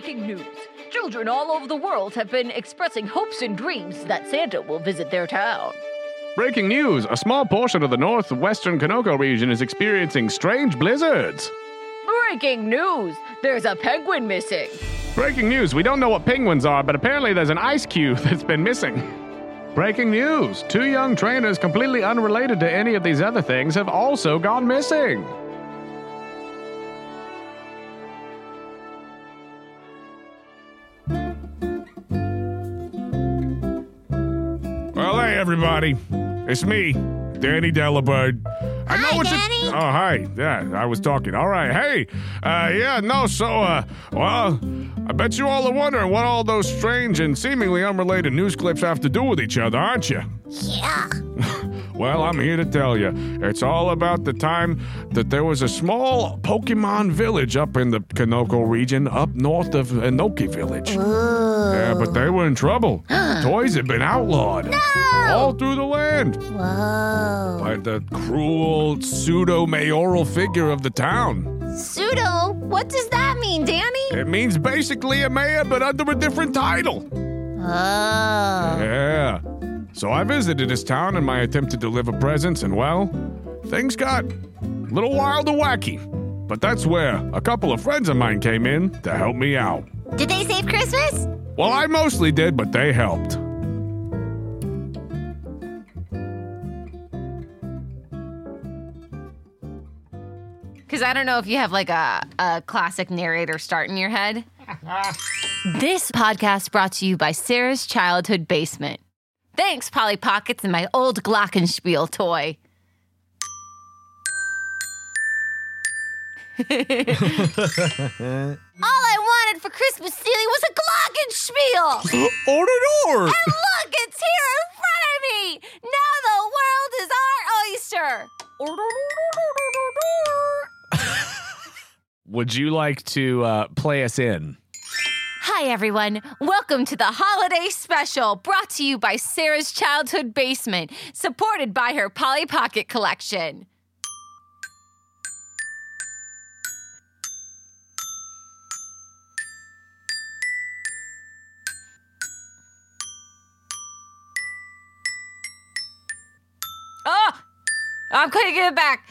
Breaking news! Children all over the world have been expressing hopes and dreams that Santa will visit their town. Breaking news a small portion of the northwestern Kanoko region is experiencing strange blizzards. Breaking news! There's a penguin missing. Breaking news we don't know what penguins are, but apparently there's an ice cube that's been missing. Breaking news two young trainers completely unrelated to any of these other things have also gone missing. Everybody. It's me, Danny Delibird. I Hi, what you- Danny. Oh, hi. Yeah, I was talking. All right. Hey. Uh, yeah, no, so, uh, well, I bet you all are wondering what all those strange and seemingly unrelated news clips have to do with each other, aren't you? Yeah. Well, I'm here to tell you. It's all about the time that there was a small Pokemon village up in the Kanoko region, up north of Enoki Village. Yeah, but they were in trouble. Toys had been outlawed all through the land Whoa. by the cruel pseudo mayoral figure of the town. Pseudo? What does that mean, Danny? It means basically a mayor, but under a different title. Oh. Yeah. So I visited his town in my attempt to deliver presents, and well, things got a little wild and wacky. But that's where a couple of friends of mine came in to help me out. Did they save Christmas? Well, I mostly did, but they helped. Because I don't know if you have like a, a classic narrator start in your head. this podcast brought to you by Sarah's Childhood Basement. Thanks, Polly Pockets and my old Glockenspiel toy. All I wanted for Christmas, Steely, was a Glockenspiel! Order And look, it's here in front of me! Now the world is our oyster! Would you like to uh, play us in? Hi, everyone. Welcome to the holiday special brought to you by Sarah's Childhood Basement, supported by her Polly Pocket collection. Oh, I'm going to give it back.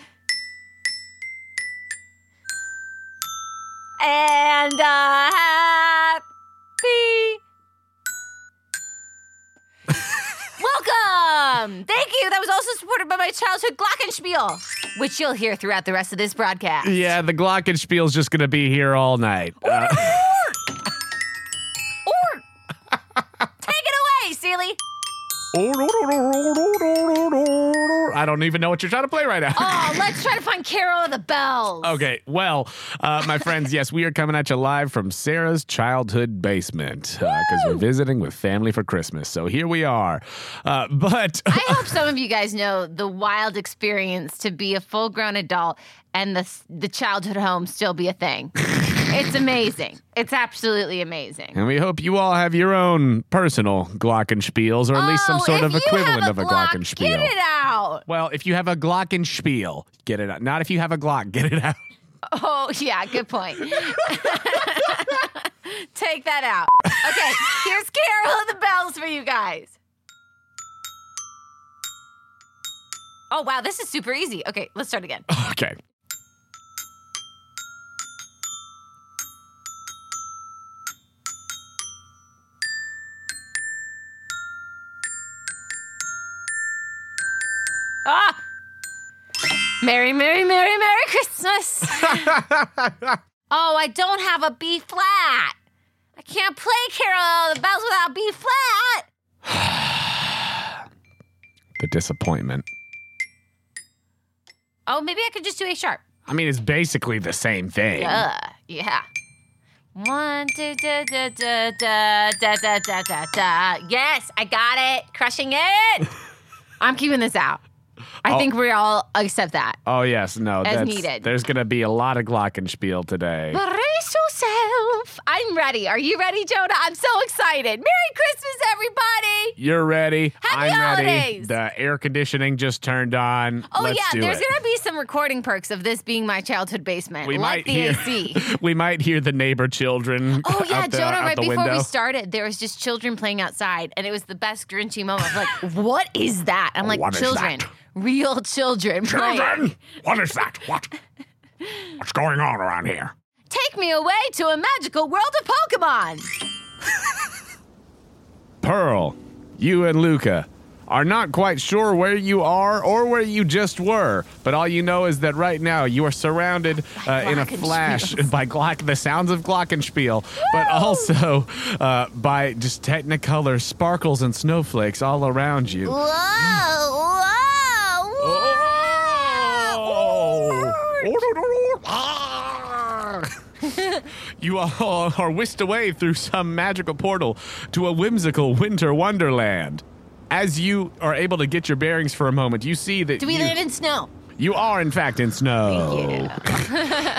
And uh, happy. Welcome! Thank you. That was also supported by my childhood Glockenspiel, which you'll hear throughout the rest of this broadcast. Yeah, the Glockenspiel's just going to be here all night. Uh, Or take it away, Seely. I don't even know what you're trying to play right now. Oh, let's try to find Carol of the Bells. Okay, well, uh, my friends, yes, we are coming at you live from Sarah's childhood basement because we're visiting with family for Christmas. So here we are. Uh, but I hope some of you guys know the wild experience to be a full-grown adult and the the childhood home still be a thing. it's amazing. It's absolutely amazing. and we hope you all have your own personal Glockenspiels, or at least some Oh, sort if of you equivalent have of a Glock, Glockenspiel. Get it out. Well, if you have a Glockenspiel, get it out. Not if you have a Glock, get it out. Oh, yeah, good point. Take that out. Okay, here's Carol of the Bells for you guys. Oh, wow, this is super easy. Okay, let's start again. Okay. Ah! Merry, Merry, Merry, Merry Christmas. oh, I don't have a B flat. I can't play Carol of the Bells without B flat. The disappointment. Oh, maybe I could just do A sharp. I mean, it's basically the same thing. Uh, yeah. One, two, da, da, da, da, da, da, da, da, da. Yes, I got it. Crushing it. I'm keeping this out. I Oh. think we all accept that. Oh yes, no, As that's, needed. There's gonna be a lot of Glockenspiel today. Brace yourself. I'm ready. Are you ready, Jonah? I'm so excited. Merry Christmas, everybody. You're ready. Happy I'm ready. The air conditioning just turned on. Oh, Let's yeah, there's it. going to be some recording perks of this being my childhood basement, we like might the hear. AC. we might hear the neighbor children. Oh yeah, the, Jonah! Right the before window. we started, there was just children playing outside, and it was the best Grinchy moment. Of like, what is that? I'm oh, like, What is children, that? Real children. playing. Children, what is that? What? What's going on around here? Take me away to a magical world of Pokemon. Pearl, you and Luca are not quite sure where you are or where you just were, but all you know is that right now you are surrounded uh, in a flash by Glock, the sounds of Glockenspiel, but also uh, by just Technicolor sparkles and snowflakes all around you. Whoa, whoa, Oh. you all are whisked away through some magical portal to a whimsical winter wonderland. As you are able to get your bearings for a moment, you see that Do we you, land in snow? You are, in fact, in snow.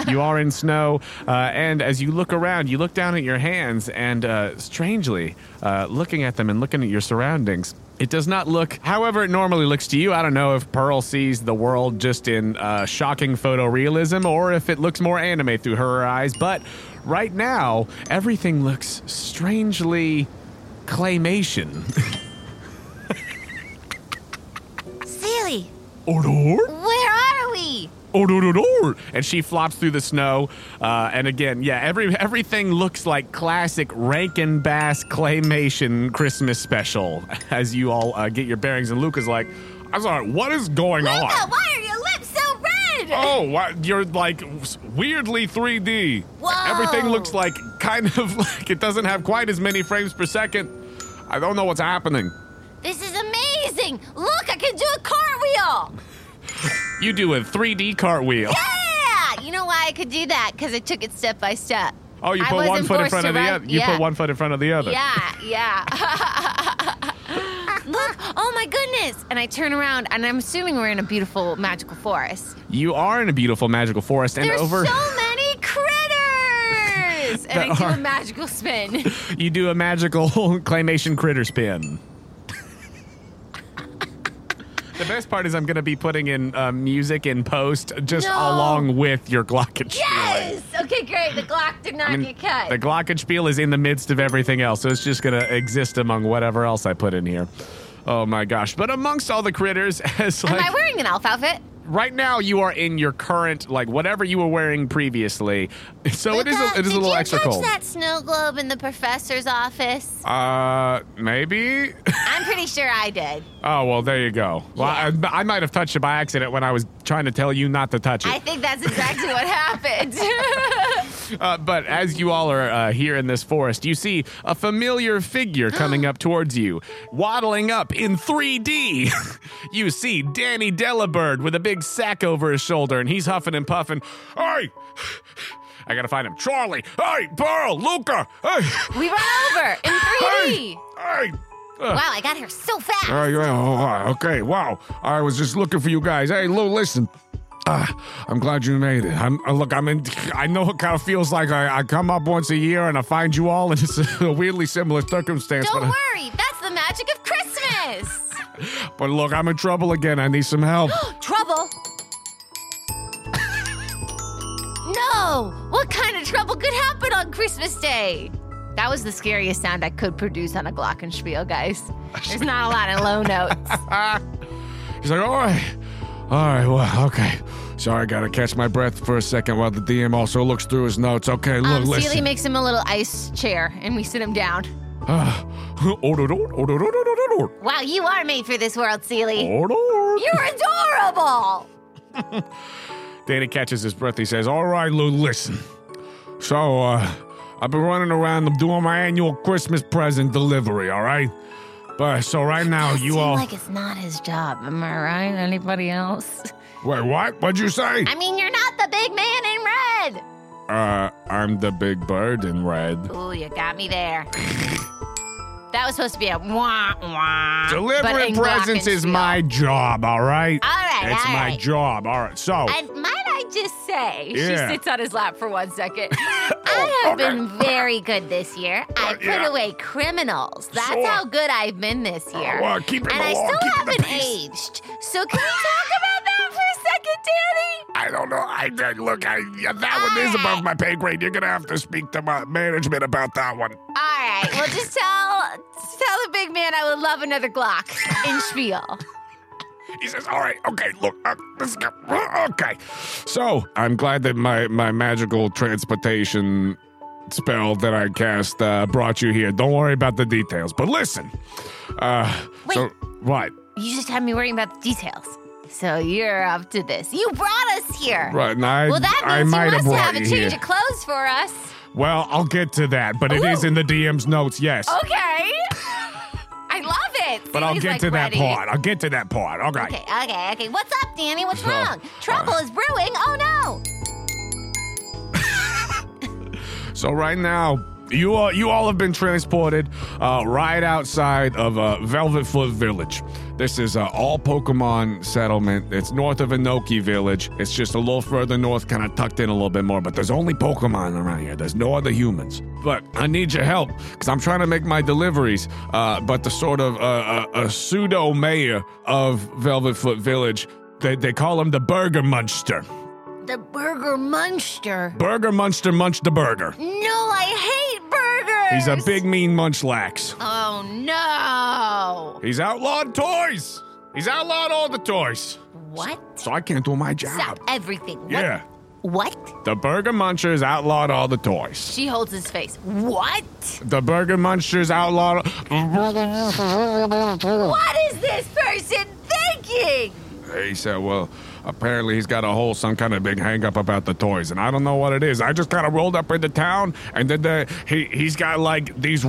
you are in snow, uh, and as you look around, you look down at your hands, and uh, strangely, uh, looking at them and looking at your surroundings, it does not look however it normally looks to you. I don't know if Pearl sees the world just in uh, shocking photorealism or if it looks more anime through her eyes, but right now, everything looks strangely claymation. Odor? where are we? Odor-odor. And she flops through the snow. Uh, and again, yeah, every everything looks like classic Rankin Bass claymation Christmas special as you all uh, get your bearings. And Luca's like, I'm sorry, what is going Luca, on? why are your lips so red? Oh, what? You're like weirdly 3D. Whoa. Everything looks like kind of like it doesn't have quite as many frames per second. I don't know what's happening. This is amazing. Look, I can do a cartwheel. You do a 3D cartwheel. Yeah, you know why I could do that? Because I took it step by step. Oh, you I put one foot in front of the other. You yeah. put one foot in front of the other. Yeah, yeah. Look, oh my goodness. And I turn around, and I'm assuming we're in a beautiful magical forest. You are in a beautiful magical forest, and There's over so many critters, and I do are- a magical spin. you do a magical claymation critter spin. The best part is I'm going to be putting in uh, music in post just No. along with your glockenspiel. yes. Okay, great. The Glock did not I mean, get cut. the glockenspiel is in the midst of everything else, so it's just going to exist among whatever else I put in here. Oh my gosh! But amongst all the critters, as Am like I wearing an elf outfit? Right now you are in your current like whatever you were wearing previously, so it is a, Luca, it is a did little you extra touch that snow globe in the professor's office? Uh, maybe. I'm pretty sure I did. Oh well, there you go. Well, I, I might have touched it by accident when I was trying to tell you not to touch it. I think that's exactly what happened. Uh, but as you all are uh, here in this forest, you see a familiar figure coming up towards you, waddling up in 3D. you see Danny Delibird with a big sack over his shoulder, and he's huffing and puffing. Hey, I gotta find him. Charlie. Hey, Pearl, Luca. Hey, We run over in 3D. hey. wow, I got here so fast. Uh, yeah, oh, okay, wow. I was just looking for you guys. Hey, Lou, listen. Uh, I'm glad you made it. I'm uh, look. I'm in. I know it kind of feels like I, I come up once a year and I find you all, and it's a weirdly similar circumstance. Don't but, I- worry, that's the magic of Christmas. but look, I'm in trouble again. I need some help. trouble? no! What kind of trouble could happen on Christmas Day? That was the scariest sound I could produce on a glockenspiel, guys. There's not a lot of low notes. He's like, all right, all right, well, okay. Sorry, I gotta catch my breath for a second while the DM also looks through his notes. Okay, look, Um, listen. Seely makes him a little ice chair, and we sit him down. Ah. Wow, you are made for this world, Seely. You're adorable! Danny catches his breath. He says, All right, Lou, listen. So, uh, I've been running around I'm doing my annual Christmas present delivery, all right? But so right now, you Seem all. like it's not his job. Am I right? Anybody else? Wait, what? What'd you say? I mean, you're not the big man in red. Uh, I'm the big bird in red. Ooh, you got me there. That was supposed to be a wah wah. Delivering presents is my job, all right? All right, It's all my right. job, all right. So, And might I just say, Yeah. She sits on his lap for one second. Oh, I have been very good this year. I uh, put yeah. away criminals. That's Sure. how good I've been this year. Oh, well, keep it and I along, still keep the haven't peace. aged. So can we talk about Danny? I don't know. I look. I yeah, that one is above my pay grade. You're gonna have to speak to my management about that one. All right. Well, just tell tell the big man I would love another Glock in spiel. He says, "All right, okay, look, uh, let's go. Okay." So I'm glad that my my magical transportation spell that I cast uh, brought you here. Don't worry about the details. But listen, uh, so what? You just had me worrying about the details. So you're up to this. You brought us here. Right, and I, Well, that I means might you have must brought have a you change here. of clothes for us. Well, I'll get to that, but it is Ooh. in the DM's notes. Yes. Okay. I love it. But I'll get like, to that ready. part. I'll get to that part. Okay. Okay, okay, okay. What's up, Danny? What's So, wrong? Trouble is brewing. Oh no. So right now, you all, you all have been transported uh, right outside of uh, Velvet Foot Village. This is uh, all Pokemon settlement. It's north of Inoki Village. It's just a little further north, kind of tucked in a little bit more. But there's only Pokemon around here. There's no other humans. But I need your help because I'm trying to make my deliveries. Uh, but the sort of uh, a, a pseudo mayor of Velvet Foot Village, they, they call him the Burger Munster. The Burger Munster. Burger Munster munch the burger. No, I hate burgers. He's a big mean munchlax. Oh no. He's outlawed toys. He's outlawed all the toys. What? So I can't do my job. Stop everything. What? Yeah. What? The Burger Munchers outlawed all the toys. She holds his face. What? The Burger Munchers outlawed. What is this person thinking? He said, well, apparently he's got a whole, some kind of big hang up about the toys, and I don't know what it is. I just kind of rolled up into town, and then the, he, he's got like these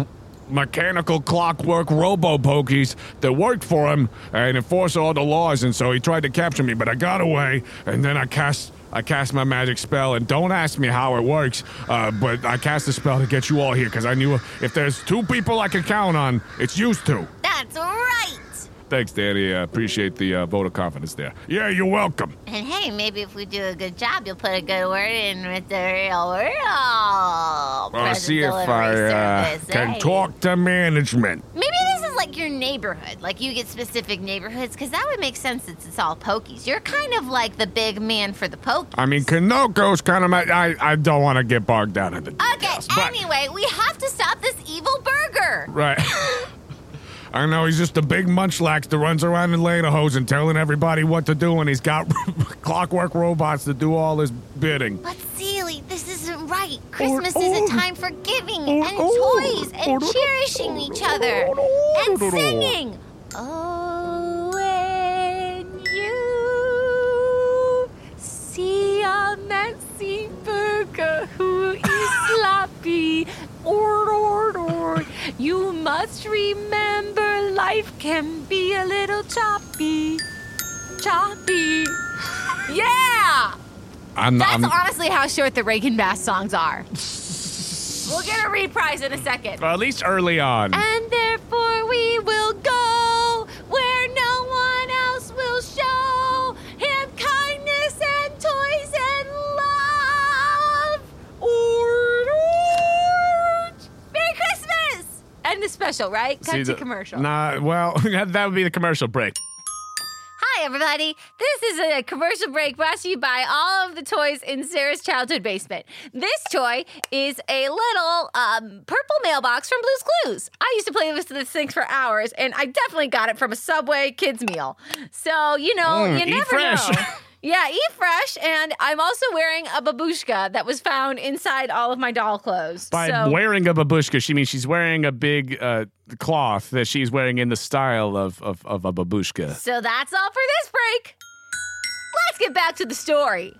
mechanical clockwork robo pokies that worked for him and enforce all the laws, and so he tried to capture me, but I got away, and then I cast. I cast my magic spell, and don't ask me how it works, uh, but I cast a spell to get you all here because I knew if there's two people I can count on, it's used to. Thanks, Danny. I appreciate the uh, vote of confidence there. Yeah, you're welcome. And hey, maybe if we do a good job, you'll put a good word in with the real world. I'll see if I uh, can hey. talk to management. Maybe this is like your neighborhood. Like you get specific neighborhoods, because that would make sense since it's all pokies. You're kind of like the big man for the pokies. I mean, Kanoko's kind of my. I, I don't want to get bogged down in the Okay, details. anyway, we have to stop this evil burger. Right. I know he's just a big munchlax that runs around in lederhosen and telling everybody what to do, and he's got clockwork robots to do all his bidding. But Seely, this isn't right. Christmas oh, is a time for giving oh, and toys and cherishing each other and singing. Oh, when you see a messy burger who is sloppy, or, or, or, you must remember life can be a little choppy. Choppy. Yeah! I'm, That's I'm, honestly how short the Rankin Bass songs are. we'll get a reprise in a second. well, at least early on. And therefore we will go the special, right? Cut See to the- commercial. Nah, well, that would be the commercial break. Hi, everybody. This is a commercial break brought to you by all of the toys in Sarah's childhood basement. This toy is a little um, purple mailbox from Blue's Clues. I used to play with this thing for hours, and I definitely got it from a Subway kids meal. So, you know, Mm, you eat never fresh. know. Yeah, eat fresh, and I'm also wearing a babushka that was found inside all of my doll clothes. By so, wearing a babushka, she means she's wearing a big uh, cloth that she's wearing in the style of, of, of a babushka. so that's all for this break. Let's get back to the story.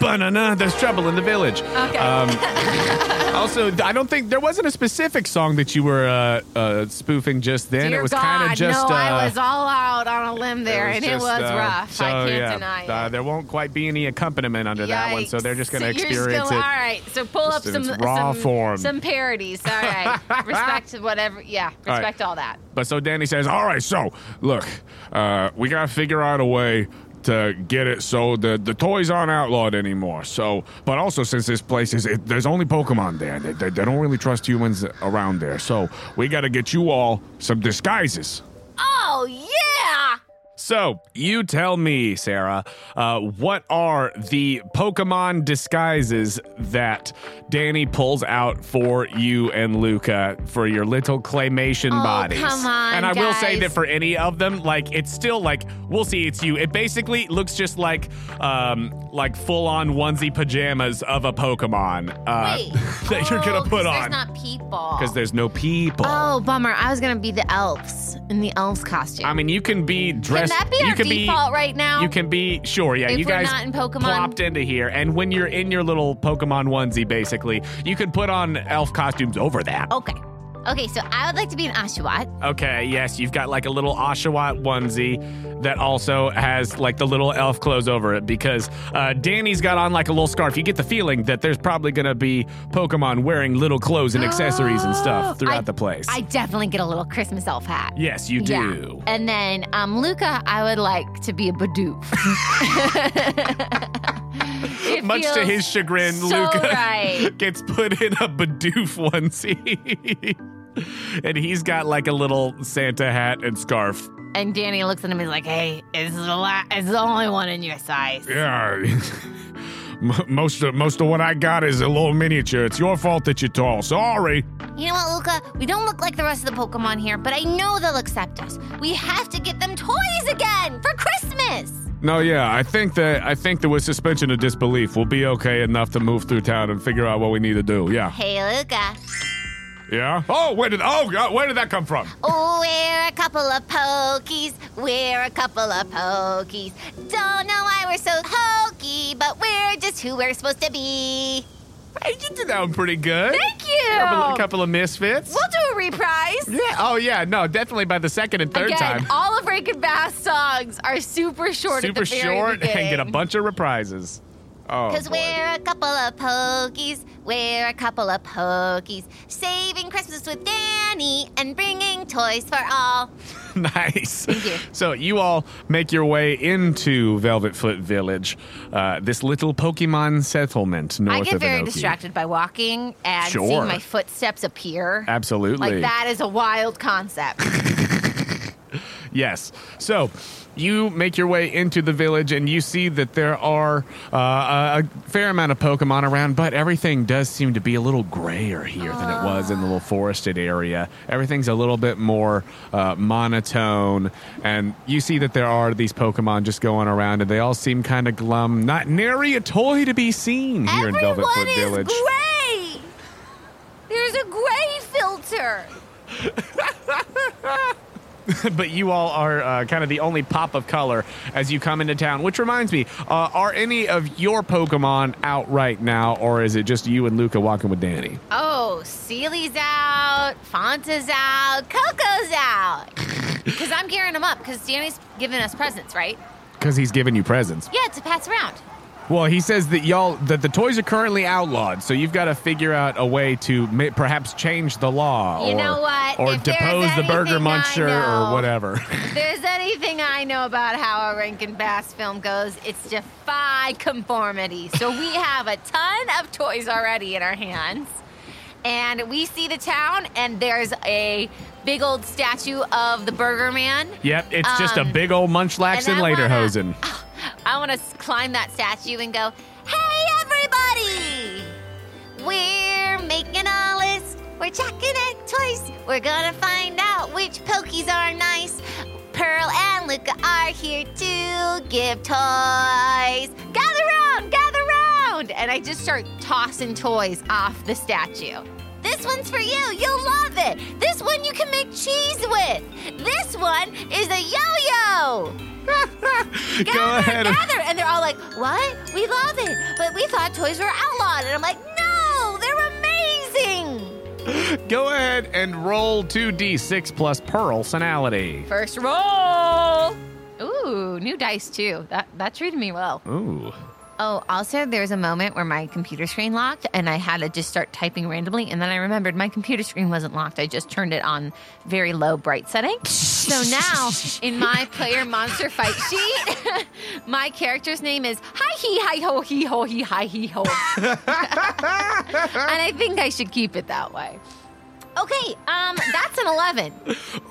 Banana, there's trouble in the village. Okay. Um, also, I don't think there wasn't a specific song that you were uh, uh, spoofing just then. Dear it was kind of just. no, uh, I was all out on a limb there, and it was uh, rough. So, I can't yeah, deny it. Uh, there won't quite be any accompaniment under that one, so they're just going to Yikes. So you're experience still- it. All right, so pull up some raw some, form. some parodies. All right, respect whatever. Yeah, right. respect all that. But so Danny says, "All right, so look, uh, we gotta figure out a way to get it so the the toys aren't outlawed anymore. So, but also since this place is it, there's only Pokemon there, they, they, they don't really trust humans around there. So we got to get you all some disguises. Oh, yeah! So, you tell me, Sarah, uh, what are the Pokemon disguises that Danny pulls out for you and Luca for your little claymation Oh, bodies? come on, And I will say that for any of them, like it's still like we'll see it's you. It basically looks just like um like full on onesie pajamas of a Pokemon uh, Wait. that you're Oh, gonna 'cause put There's on not people. because there's no people. Oh, bummer. I was going to be the elves in the elves costume. I mean, you can be dressed. That be you our can default right now? You can be sure. Yeah, If you guys not in Pokemon? plopped into here, and when you're in your little Pokemon onesie, basically, you can put on elf costumes over that. okay. Okay, so I would like to be an Oshawott. Okay, yes, you've got like a little Oshawott onesie that also has like the little elf clothes over it because uh, Danny's got on like a little scarf. You get the feeling that there's probably gonna be Pokemon wearing little clothes and accessories and stuff throughout I- the place. I definitely get a little Christmas elf hat. yes, you do. Yeah. And then um, Luca, I would like to be a Bidoof. It Much to his chagrin, so Luca right. gets put in a Bidoof onesie. and he's got like a little Santa hat and scarf. And Danny looks at him and is like, hey, it's the, la- it's the only one in your size. Yeah. Most of most of what I got is a little miniature. It's your fault that you're tall. Sorry. You know what, Luca? We don't look like the rest of the Pokemon here, but I know they'll accept us. We have to get them toys again for Christmas. No, yeah, I think that I think that with suspension of disbelief, we'll be okay enough to move through town and figure out what we need to do. Yeah. Hey, Luca. Yeah. Oh, where did oh God, where did that come from? Oh, we're a couple of pokies. We're a couple of pokies. Don't know why we're so hokey, but we're just who we're supposed to be. Hey, you did that one pretty good. Thank you. Couple, couple of misfits. We'll do a reprise. Yeah. Oh yeah. No, definitely by the second and third Again, time. all of Rankin Bass songs are super short. Super at the very short and get a bunch of reprises. Oh. Cause boy. we're a couple of pokies, we're a couple of pokies, saving Christmas with Danny and bringing toys for all. nice. Thank you. So you all make your way into Velvet Foot Village, uh, this little Pokemon settlement north I get of very Inoki. distracted by walking and Sure. seeing my footsteps appear. Absolutely. Like that is a wild concept. Yes. So you make your way into the village and you see that there are uh, a, fair amount of Pokemon around, but everything does seem to be a little grayer here than it was in the little forested area. Everything's a little bit more uh, monotone, and you see that there are these Pokemon just going around, and they all seem kind of glum. Not nary a toy to be seen here in Velvet Everyone Foot is Village. gray. There's a gray filter. but you all are uh, kind of the only pop of color as you come into town. Which reminds me, uh, are any of your Pokemon out right now, or is it just you and Luca walking with Danny? Oh, Seely's out, Fonta's out, Coco's out. Because I'm gearing them up because Danny's giving us presents, right? Because he's giving you presents. Yeah, to pass around. Well, he says that y'all that the toys are currently outlawed, so you've got to figure out a way to ma- perhaps change the law, You or know what? or If there's depose the Burger anything I Muncher know- or whatever. If there's anything I know about how a Rankin Bass film goes, it's defy conformity. So we have a ton of toys already in our hands. And we see the town, and there's a big old statue of the Burger Man. yep, it's just a Um, big old Munchlax and and I wanna- Lederhosen. I want to climb that statue and go, Hey, everybody! We're making a list. We're checking it twice. We're gonna find out which Pokies are nice. Pearl and Luca are here to give toys. Gather round, gather round! And I just start tossing toys off the statue. This one's for you. You'll love it. This one you can make cheese with. This one is a yo-yo. Go Gather, ahead. gather. And they're all like, what? We love it. But we thought toys were outlawed. And I'm like, no, they're amazing. Go ahead and roll 2d6 plus pearl personality. First roll. Ooh, new dice too. That that treated me well. Ooh. Oh, also, there was a moment where my computer screen locked and I had to just start typing randomly. And then I remembered my computer screen wasn't locked. I just turned it on very low bright setting. so now in my player monster fight sheet, my character's name is Hi Hee Hi Ho Hee Ho Hee Hi Hee Ho. and I think I should keep it that way. Okay, um, that's an 11.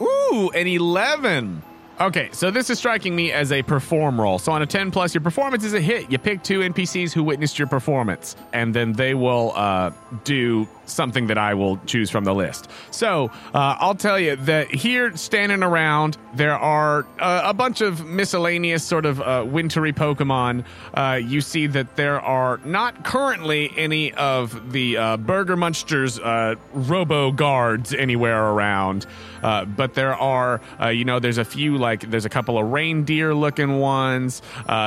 Ooh, an 11. Okay, so this is striking me as a perform roll. So on a 10 plus, your performance is a hit. You pick two NPCs who witnessed your performance, and then they will uh, do something that I will choose from the list. So uh, I'll tell you that here, standing around, there are uh, a bunch of miscellaneous sort of uh, wintry Pokemon. Uh, you see that there are not currently any of the uh, Burger Munsters uh, Robo Guards anywhere around, but there are, you know, there's a few like there's a couple of reindeer looking ones.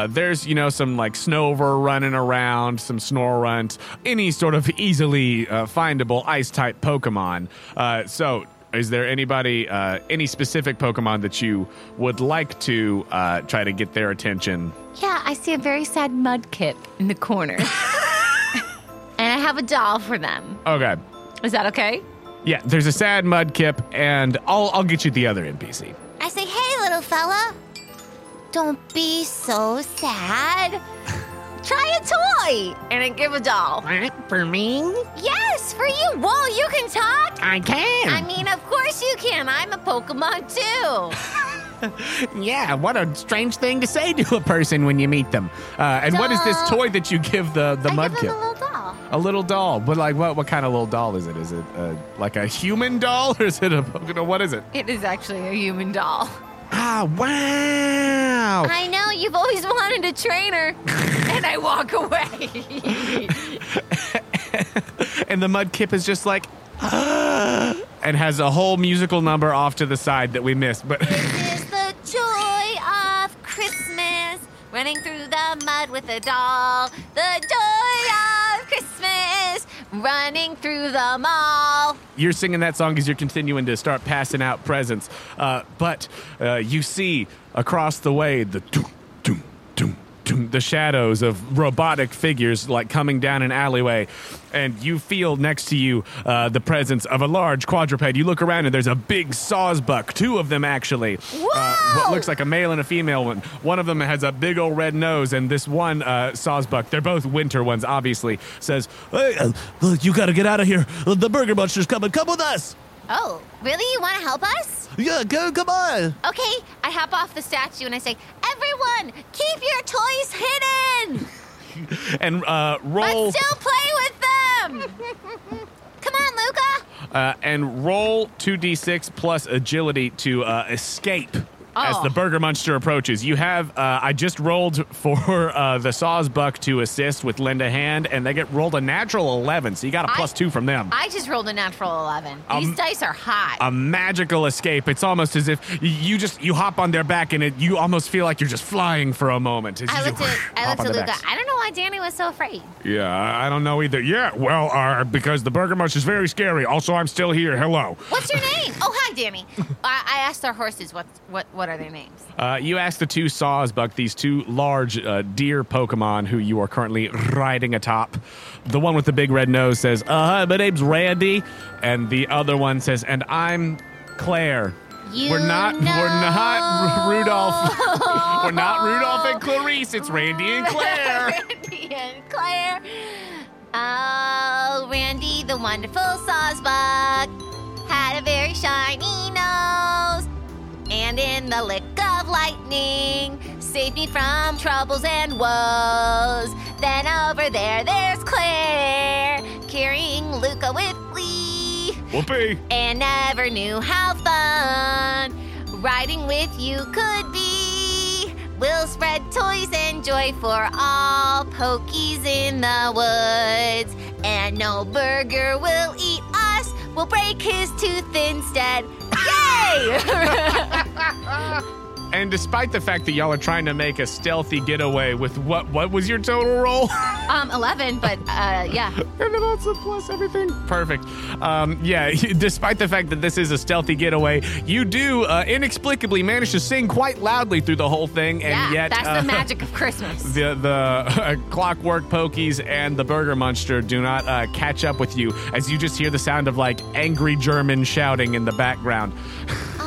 There's you know some like Snover running around, some Snorunt, any sort of easily uh, findable ice type Pokemon. Uh, so. Is there anybody, uh, any specific Pokemon that you would like to uh, try to get their attention? Yeah, I see a very sad Mudkip in the corner. and I have a doll for them. Okay. Is that okay? Yeah, there's a sad Mudkip, and I'll I'll get you the other NPC. I say, hey, little fella, don't be so sad. Try a toy. And I give a doll. For me? Yes, for you. Whoa, you can talk? I can. I mean, of course you can. I'm a Pokemon too. yeah, what a strange thing to say to a person when you meet them. Uh, and what is this toy that you give the the I give him a little doll. A little doll, but like what? What kind of little doll is it? Is it uh, like a human doll, or is it a Pokemon? What is it? It is actually a human doll. Ah, wow. I know you've always wanted a trainer. And I walk away. And the Mudkip is just like, and has a whole musical number off to the side that we missed. But This is the joy of Christmas. Running through the mud with a doll. The joy of. Running through the mall. you're singing that song as you're continuing to start passing out presents. Uh, but uh, you see across the way the the shadows of robotic figures like coming down an alleyway. And you feel next to you uh, the presence of a large quadruped. You look around and there's a big sawsbuck, two of them actually. Uh, what looks like a male and a female one. One of them has a big old red nose, and this one uh, sawsbuck, they're both winter ones, obviously, says, Hey, uh, you gotta get out of here. The Burger Munster's coming. Come with us. Oh, really? You want to help us? Yeah, go, come on. Okay, I hop off the statue and I say, Everyone, keep your toys hidden, and uh, but roll still play with them. Come on, Luca. uh, and roll two d six plus agility to uh, escape. As Oh. the Burger Munster approaches, you have. Uh, I just rolled for uh, the Sawsbuck to assist with lend a hand, and they get rolled a natural eleven, so you got a I- plus two from them. I just rolled a natural 11. These Um, dice are hot. a magical escape. It's almost as if you just you hop on their back, and it you almost feel like you're just flying for a moment. as you I just looked at, I looked at Luca. I don't know why Danny was so afraid. Yeah, I I don't know either. Yeah, well, uh, because the Burger Munch is very scary. Also, I'm still here. Hello. What's your name? oh, hi, Danny. I, I asked our horses what, what, what are their names. Uh, you ask the two Sawsbuck, these two large uh, deer Pokemon who you are currently riding atop. The one with the big red nose says, "Uh, hi, my name's Randy," and the other one says, "And I'm Claire." You we're not. We're not know. Rudolph. we're not Rudolph and Clarice. It's Randy and Claire. Randy and Claire. Oh, Randy, the wonderful Sawsbuck, had a very shiny nose. And in the lick of lightning, save me from troubles and woes. Then over there, there's Claire, carrying Luca with glee Whoopee. and never knew how fun riding with you could be. We'll spread toys and joy for all pokies in the woods, and no burger will eat. We'll break his tooth instead. Yay! And despite the fact that y'all are trying to make a stealthy getaway with what what was your total roll? Um, 11, but uh, yeah. and then also plus everything. Perfect. Um, yeah, despite the fact that this is a stealthy getaway, you do uh, inexplicably manage to sing quite loudly through the whole thing, and yeah, yet that's uh, the magic of Christmas. the the uh, clockwork pokies and the burger Monster do not uh, catch up with you as you just hear the sound of like angry German shouting in the background.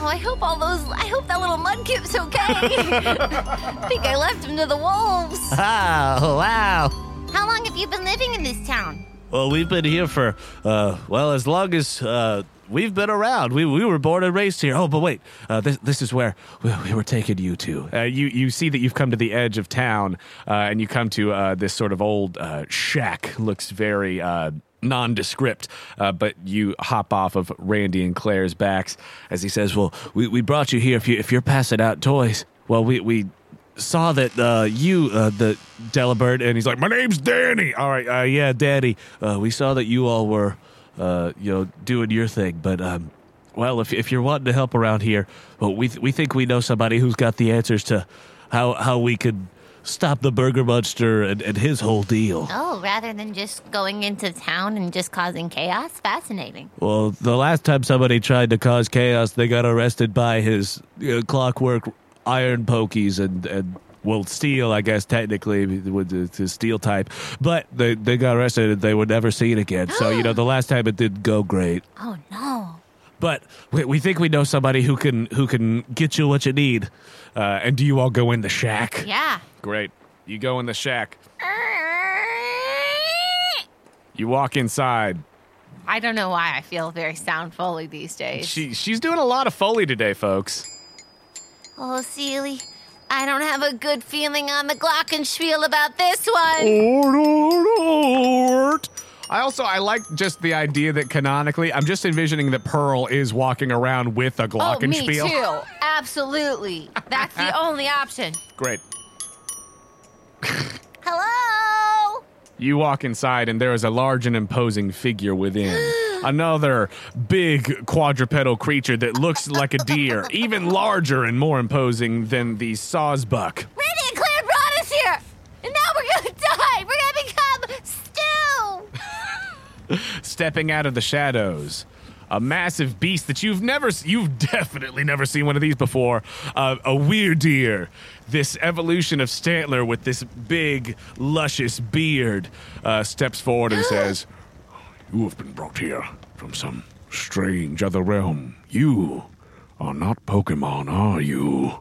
Oh, I hope all those. I hope that little mudkip's okay. I think I left him to the wolves. Oh, wow. How long have you been living in this town? Well, we've been here for, uh, well, as long as uh, we've been around. We, we were born and raised here. Oh, but wait, uh, this, this is where we, we were taking you to. Uh, you you see that you've come to the edge of town, uh, and you come to uh, this sort of old uh, shack. Looks very uh, nondescript, uh, but you hop off of Randy and Claire's backs as he says, Well, we, we brought you here if, you, if you're passing out toys. Well, we, we saw that uh, you, uh, the Delibird, and he's like, My name's Danny. All right, uh, yeah, Daddy. Uh, we saw that you all were, uh, you know, doing your thing. But um, well, if if you're wanting to help around here, well, we th- we think we know somebody who's got the answers to how how we could stop the Burger Monster and, and his whole deal. Oh, rather than just going into town and just causing chaos? Fascinating. Well, the last time somebody tried to cause chaos, they got arrested by his uh, clockwork iron pokies and and. Well, steel, I guess technically with the, the steel type, but they they got arrested and they were never seen again. So you know, the last time it didn't go great. Oh, no. But we, we think we know somebody who can who can get you what you need. uh, "And do you all go in the shack?" Yeah. Great. You go in the shack. You walk inside. I don't know why I feel very sound foley these days. She she's doing a lot of foley today, folks. Oh, Seely, I don't have a good feeling on the glockenspiel about this one. I also I like just the idea that canonically, I'm just envisioning that Pearl is walking around with a oh, Glockenspiel. oh, glockenspiel. me too. Absolutely. That's the only option. Great. Hello? You walk inside, and there is a large and imposing figure within. Another big quadrupedal creature that looks like a deer, even larger and more imposing than the sawsbuck. Randy and Claire brought us here, and now we're gonna die. We're gonna become stew. stepping out of the shadows. A massive beast that you've never, you've definitely never seen one of these before. Uh, a weird deer. This evolution of Stantler with this big, luscious beard uh, steps forward and says, You have been brought here from some strange other realm. You are not Pokemon, are you?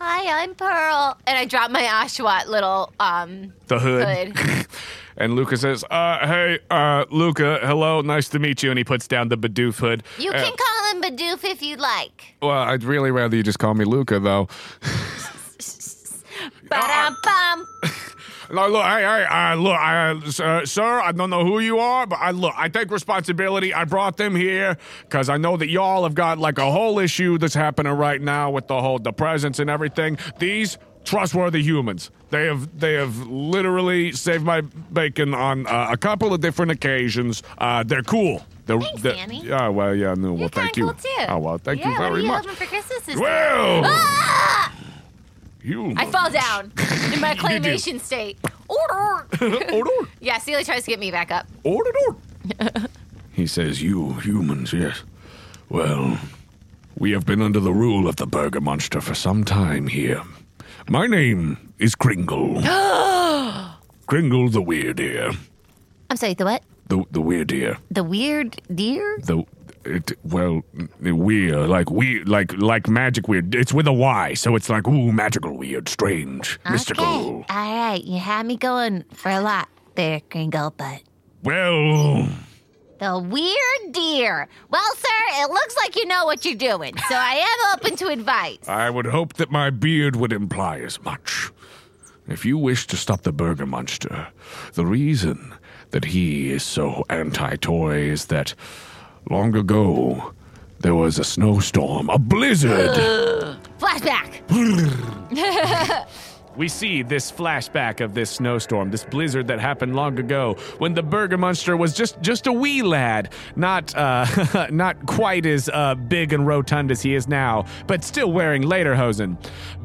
Hi, I'm Pearl. And I dropped my Oshawott little um the hood. hood. and Luca says, uh, Hey, uh, Luca, hello, nice to meet you. And he puts down the Bidoof hood. You Uh, can call him Bidoof if you'd like. well, I'd really rather you just call me Luca, though. Ba-dum-bum. No, look, hey, hey, uh, look, I, uh, sir, I don't know who you are, but I look, I take responsibility. I brought them here because I know that y'all have got like a whole issue that's happening right now with the whole the presence and everything. These trustworthy humans, they have they have literally saved my bacon on uh, a couple of different occasions. Uh, they're cool. They're, Thanks, they're- Danny. Yeah, well, yeah, no, well, You're thank kinda you. cool, too. Oh well, thank yeah, you very much. for Christmas? Well, Ah! You. I fall down in my claymation state. Order. Order, Yeah, Celia tries to get me back up. order, order. he says, "You humans, yes. Well, we have been under the rule of the Burger Monster for some time here. My name is Kringle. Kringle the Wyrdeer. I'm sorry, the what? The the Wyrdeer. The weird deer? The it well weird like we, like like magic weird. It's with a Y, so it's like ooh magical weird, strange, mystical. All right, you had me going for a lot there, Kringle, but Well, the weird deer. Well, sir, it looks like you know what you're doing, so I am open to advice. I would hope that my beard would imply as much. If you wish to stop the Burger Monster, the reason that he is so anti toy is that long ago there was a snowstorm, a blizzard. Flashback. we see this flashback of this snowstorm, this blizzard that happened long ago when the Burger Monster was just just a wee lad, not uh, not quite as uh, big and rotund as he is now, but still wearing lederhosen.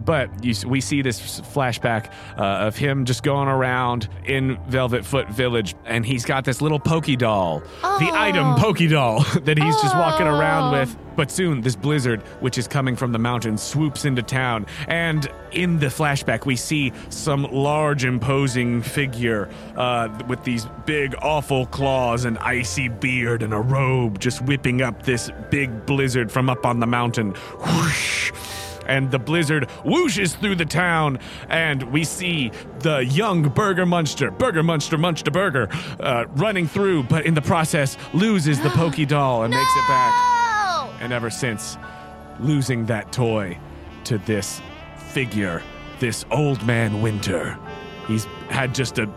But you, we see this flashback uh, of him just going around in Velvet Foot Village, and he's got this little Pokey doll, the item Pokey doll that he's just walking around with. But soon, this blizzard, which is coming from the mountains, swoops into town. And in the flashback, we see some large, imposing figure uh, with these big, awful claws and icy beard and a robe just whipping up this big blizzard from up on the mountain. Whoosh! And the blizzard whooshes through the town, and we see the young Burger Munster, Burger Munster Munched a Burger, uh, running through, but in the process loses the Pokey doll and makes it back. And ever since losing that toy to this figure, this old man Winter, he's had just a.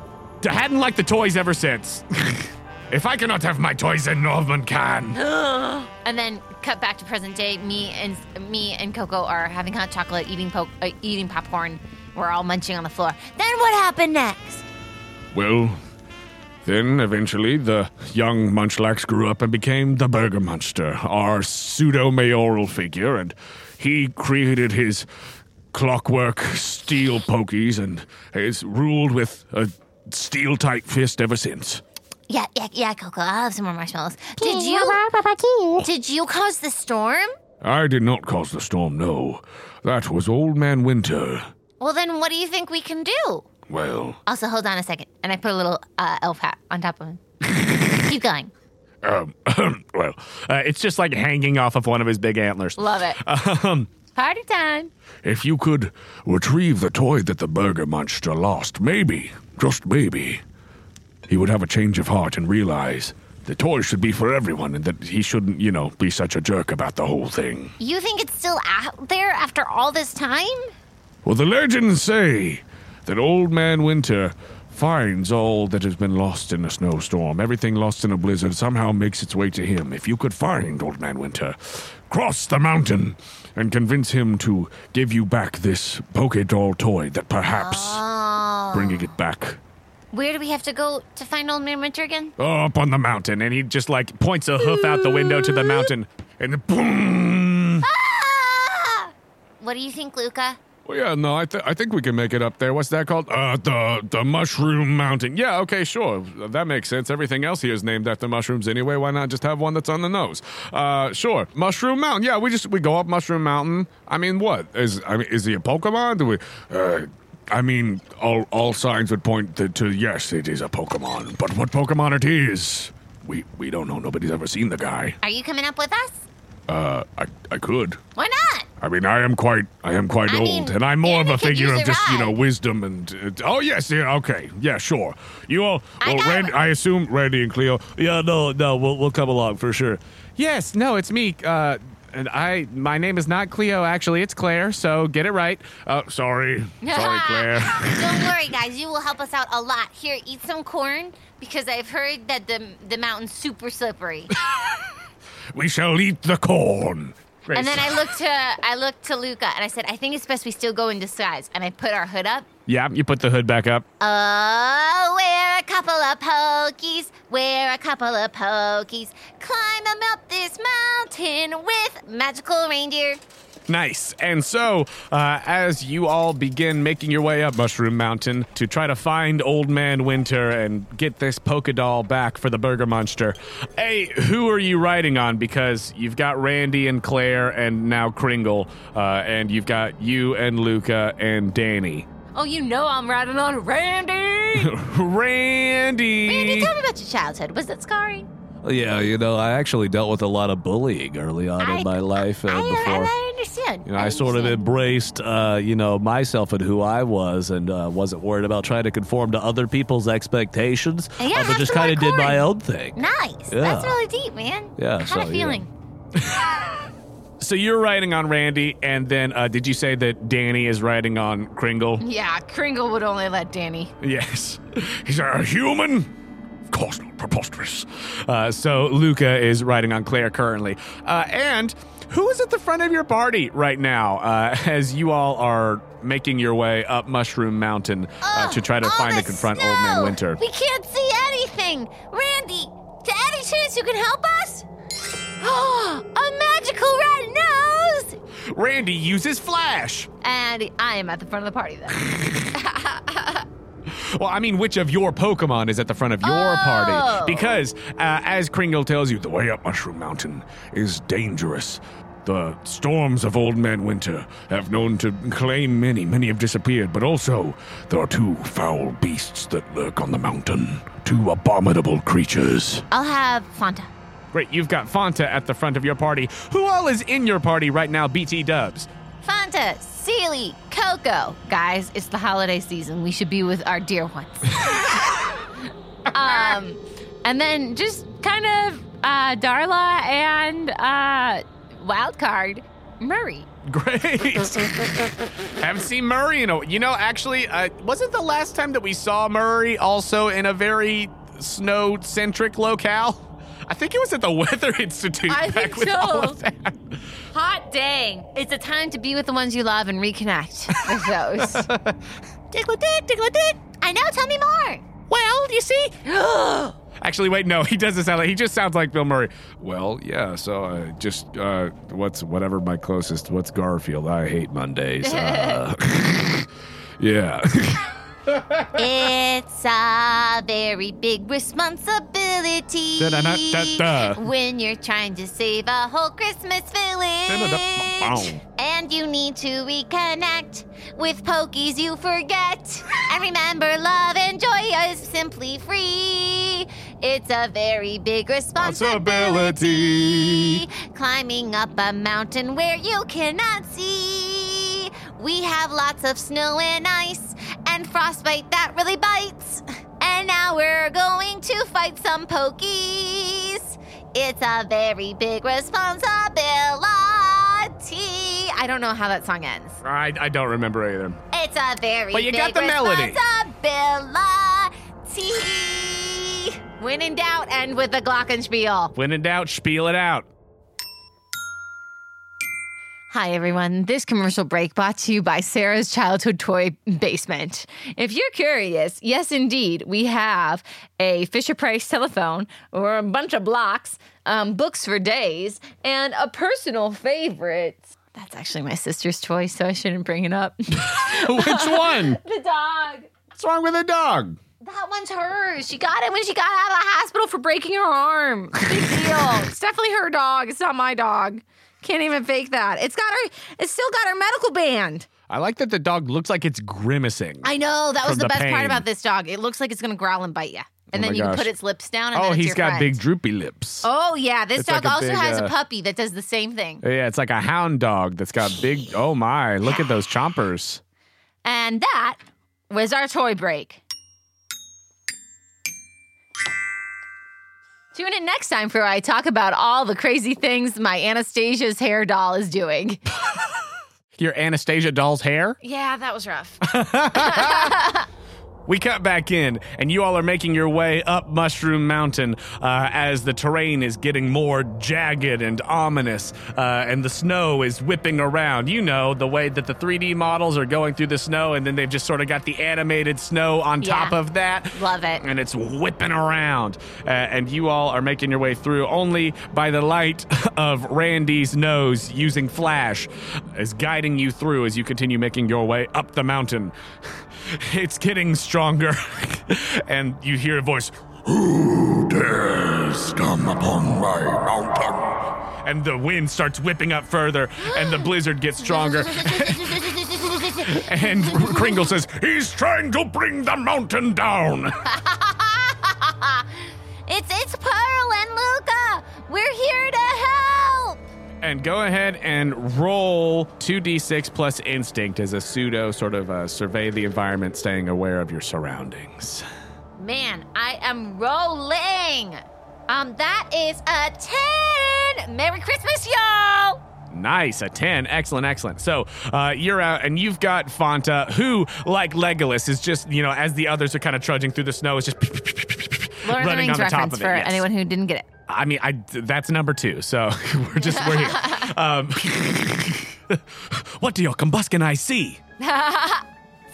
hadn't liked the toys ever since. if I cannot have my toys, then Norman can. And then cut back to present day. Me and me and Coco are having hot chocolate, eating po- uh, eating popcorn. We're all munching on the floor. Then what happened next? Well, then eventually the young Munchlax grew up and became the Burger Monster, our pseudo mayoral figure, and he created his clockwork steel pokies and has ruled with a steel tight fist ever since. Yeah, yeah, yeah, Coco. I'll have some more marshmallows. Did you? Did you cause the storm? I did not cause the storm, no. That was Old Man Winter. Well, then what do you think we can do? Well, Also, hold on a second. And I put a little uh, elf hat on top of him. Keep going. um, well, Uh, it's just like hanging off of one of his big antlers. Love it. Um, Party time. if you could retrieve the toy that the Burger Monster lost, maybe, just maybe, he would have a change of heart and realize the toy should be for everyone and that he shouldn't, you know, be such a jerk about the whole thing. You think it's still out there after all this time? Well, the legends say that Old Man Winter finds all that has been lost in a snowstorm. Everything lost in a blizzard somehow makes its way to him. If you could find Old Man Winter, cross the mountain, and convince him to give you back this Poké Doll toy, that perhaps oh. bringing it back Where do we have to go to find Old Man Winter again? up on the mountain. and he just like points a hoof out the window to the mountain. And boom! Ah! What do you think, Luca? Well, yeah, no, I, th- I think we can make it up there. What's that called? Uh, the the Mushroom Mountain. Yeah, okay, sure. That makes sense. Everything else here is named after mushrooms anyway. Why not just have one that's on the nose? Uh, sure. Mushroom Mountain. Yeah, we just we go up Mushroom Mountain. I mean, what is? I mean, is he a Pokemon? Do we? Uh, I mean, all all signs would point to, to yes, it is a Pokemon. But what Pokemon it is, we we don't know. Nobody's ever seen the guy. Are you coming up with us? Uh, I I could. Why not? I mean, I am quite, I am quite I old, mean, and I'm more of a figure of a just, you know, wisdom and. Uh, oh yes, yeah, okay, yeah, sure. You all, well, got Randy. I assume Randy and Cleo. Yeah, no, no, we'll, we'll come along for sure. Yes, no, it's me. Uh, and I, my name is not Cleo. Actually, it's Claire. So get it right. Uh, sorry, sorry, Claire. Don't worry, guys. You will help us out a lot. Here, eat some corn because I've heard that the the mountain's super slippery. we shall eat the corn. and then I looked to I looked to Luca and I said, I think it's best we still go in disguise. And I put our hood up. Yeah, you put the hood back up. Oh, we're a couple of pokies. We're a couple of pokies. Climb up this mountain with magical reindeer. Nice. And so, uh, as you all begin making your way up Mushroom Mountain to try to find Old Man Winter and get this Poké Doll back for the Burger Monster, hey, who are you riding on? Because you've got Randy and Claire and now Kringle, uh, and you've got you and Luca and Danny. Oh, you know I'm riding on Randy. Randy! Randy, tell me about your childhood. Was it scarring? Yeah, you know, I actually dealt with a lot of bullying early on I- in my life uh, I, before. I, I understand. You know, I, sort of embraced, uh, you know, myself and who I was, and uh, wasn't worried about trying to conform to other people's expectations. Yeah, uh, have but just some more kind of did my own thing. Nice. Yeah. That's really deep, man. Yeah, I had so, a yeah. So you're riding on Randy, and then uh, did you say that Danny is riding on Kringle? Yeah, Kringle would only let Danny. Yes. He's a human? Of course not. Preposterous. Uh, so Luca is riding on Claire currently. Uh, and Who is at the front of your party right now uh, as you all are making your way up Mushroom Mountain uh, to try to find and confront Old Man! Winter? We can't see anything. Randy, to any chance you can help us? a magical red nose! Randy uses Flash. And I am at the front of the party then. Well, I mean, which of your Pokemon is at the front of your Oh. party? Because, uh, as Kringle tells you, the way up Mushroom Mountain is dangerous. The storms of Old Man Winter have known to claim many. Many have disappeared, but also there are two foul beasts that lurk on the mountain. Two abominable creatures. I'll have Fanta. Great, you've got Fanta at the front of your party. Who all is in your party right now, BT Dubs? Fanta, Seely, Coco. Guys, it's the holiday season. We should be with our dear ones. um, and then just kind of uh, Darla and uh, Wildcard Murray. Great. Haven't seen Murray in a. You know, actually, uh, wasn't the last time that we saw Murray also in a very snow-centric locale? I think it was at the Weather Institute I back think with so. all of that. Hot dang. It's a time to be with the ones you love and reconnect with those. Tickle dick, tickle dick. I know, tell me more. Well, you see. Actually, wait, no, he doesn't sound like. He just sounds like Bill Murray. Well, yeah. So, uh, just uh, what's whatever my closest. What's Garfield? I hate Mondays. Uh, yeah. It's a very big responsibility Da-da-da-da-da. when you're trying to save a whole Christmas village. Da-da-da-bow. And you need to reconnect with Pokies you forget. And remember, love and joy is simply free. It's a very big responsibility. Climbing up a mountain where you cannot see. We have lots of snow and ice and frostbite that really bites. And now we're going to fight some Pokies. It's a very big responsibility. I don't know how that song ends. I, I don't remember either. It's a very But you big got the melody. responsibility. When in doubt, end with the Glockenspiel. When in doubt, spiel it out. Hi, everyone. This commercial break brought to you by Sarah's Childhood Toy Basement. If you're curious, yes, indeed, we have a Fisher Price telephone or a bunch of blocks, um, books for days, and a personal favorite. That's actually my sister's toy, so I shouldn't bring it up. Which one? the dog. What's wrong with a dog? That one's hers. She got it when she got out of the hospital for breaking her arm. Big deal. it's definitely her dog. It's not my dog. Can't even fake that. It's got our It's still got our medical band. I like that the dog looks like it's grimacing. I know that was the, the best pain. part about this dog. It looks like it's gonna growl and bite you, and Oh then you can put its lips down. And oh, then he's got friend. big droopy lips. Oh yeah, this It's dog like also big, has uh, a puppy that does the same thing. Yeah, it's like a hound dog that's got big. Oh my! Look at those chompers. And that was our toy break. Tune in next time for I talk about all the crazy things my Anastasia's hair doll is doing. Your Anastasia doll's hair. Yeah, that was rough. We cut back in, and you all are making your way up Mushroom Mountain uh, as the terrain is getting more jagged and ominous, uh, and the snow is whipping around. You know, the way that the 3D models are going through the snow, and then they've just sort of got the animated snow on top of that. Love it. And it's whipping around. Uh, and you all are making your way through only by the light of Randy's nose using flash is guiding you through as you continue making your way up the mountain. It's getting stronger. and you hear a voice. Who dares come upon my mountain? And the wind starts whipping up further, and the blizzard gets stronger. and Kringle says, He's trying to bring the mountain down. It's it's Pearl and Luca. We're here to help. And go ahead and roll 2d6 plus instinct as a pseudo sort of uh, survey the environment, staying aware of your surroundings. Man, I am rolling. Um, that is a ten. Merry Christmas, y'all. Nice, a 10. Excellent, excellent. So uh, you're out, and you've got Fanta, who, like Legolas, is just, you know, as the others are kind of trudging through the snow, is just Lord running on the top reference of it. for yes. anyone who didn't get it. I mean, I that's number two. So we're just we're here. Um, what do your combustion eyes see?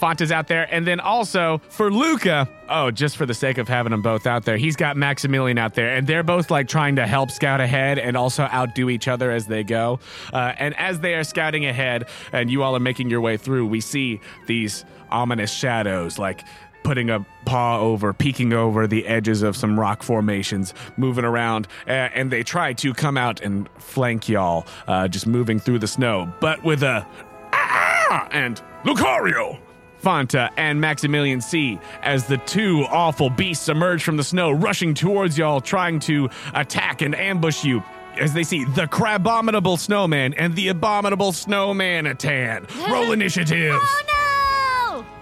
Fonta's out there, and then also for Luca. Oh, just for the sake of having them both out there, he's got Maximilian out there, and they're both like trying to help scout ahead and also outdo each other as they go. Uh, and as they are scouting ahead, and you all are making your way through, we see these ominous shadows, like putting a paw over, peeking over the edges of some rock formations, moving around, uh, and they try to come out and flank y'all, uh, just moving through the snow, but with a ah and Lucario. Fanta and Maximilian see as the two awful beasts emerge from the snow, rushing towards y'all, trying to attack and ambush you. As they see the crabominable snowman and the abominable snowmanitan. Roll initiative Oh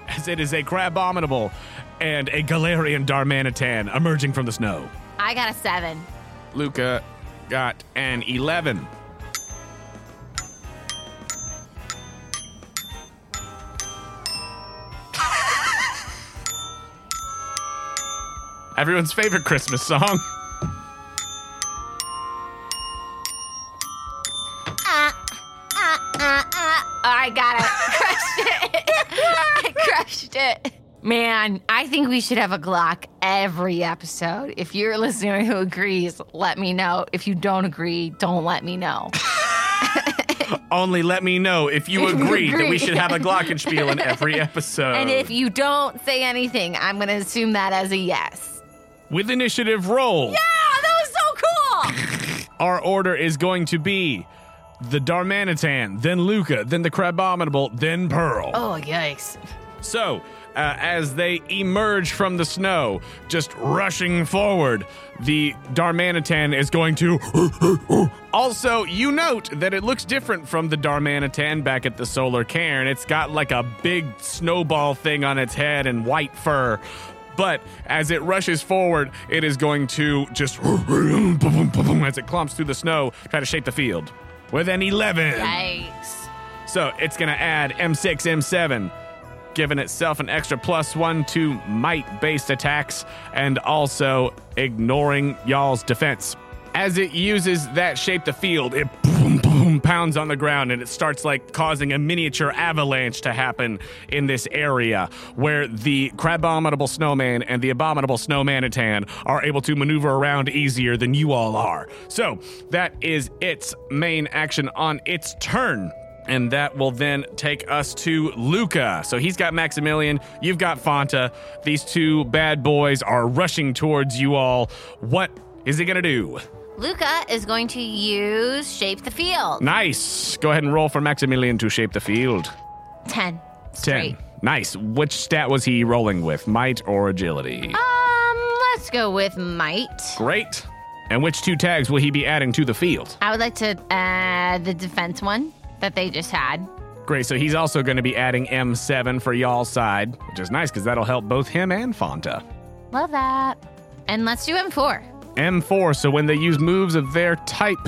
as it is a crabominable and a Galarian Darmanitan emerging from the snow. I got a seven. Luca got an 11. Everyone's favorite Christmas song. Ah, ah, ah, ah. I got it. Crushed it. I crushed it. Man, I think we should have a Glock every episode. If you're a listener who agrees, let me know. If you don't agree, don't let me know. Only let me know if you If you agree, that we should have a Glockenspiel in every episode. And if you don't say anything, I'm going to assume that as a yes. With initiative roll. Yeah, that was so cool. Our order is going to be the Darmanitan, then Luca, then the Crabominable, then Pearl. oh, yikes. So, uh, as they emerge from the snow, just rushing forward, the Darmanitan is going to. also, you note that it looks different from the Darmanitan back at the Solar Cairn. It's got like a big snowball thing on its head and white fur. But as it rushes forward, it is going to just as it clumps through the snow, try to shape the field. With an 11. Yikes. So it's going to add M6, M7, giving itself an extra plus one to might based attacks and also ignoring y'all's defense. As it uses that shape the field, it boom, boom, pounds on the ground and it starts like causing a miniature avalanche to happen in this area where the crabominable snowman and the abominable snowmanitan are able to maneuver around easier than you all are. So that is its main action on its turn. And that will then take us to Luca. So he's got Maximilian, you've got Fanta. These two bad boys are rushing towards you all. What is he gonna do? Luca is going to use Shape the Field. Nice. Go ahead and roll for Maximilian to shape the field. 10. 10. Nice. Which stat was he rolling with? Might or agility? Um, let's go with Might. Great. And which two tags will he be adding to the field? I would like to add the defense one that they just had. Great. So he's also going to be adding M7 for y'all's side, which is nice because that'll help both him and Fanta. Love that. And let's do M4. M4, so when they use moves of their type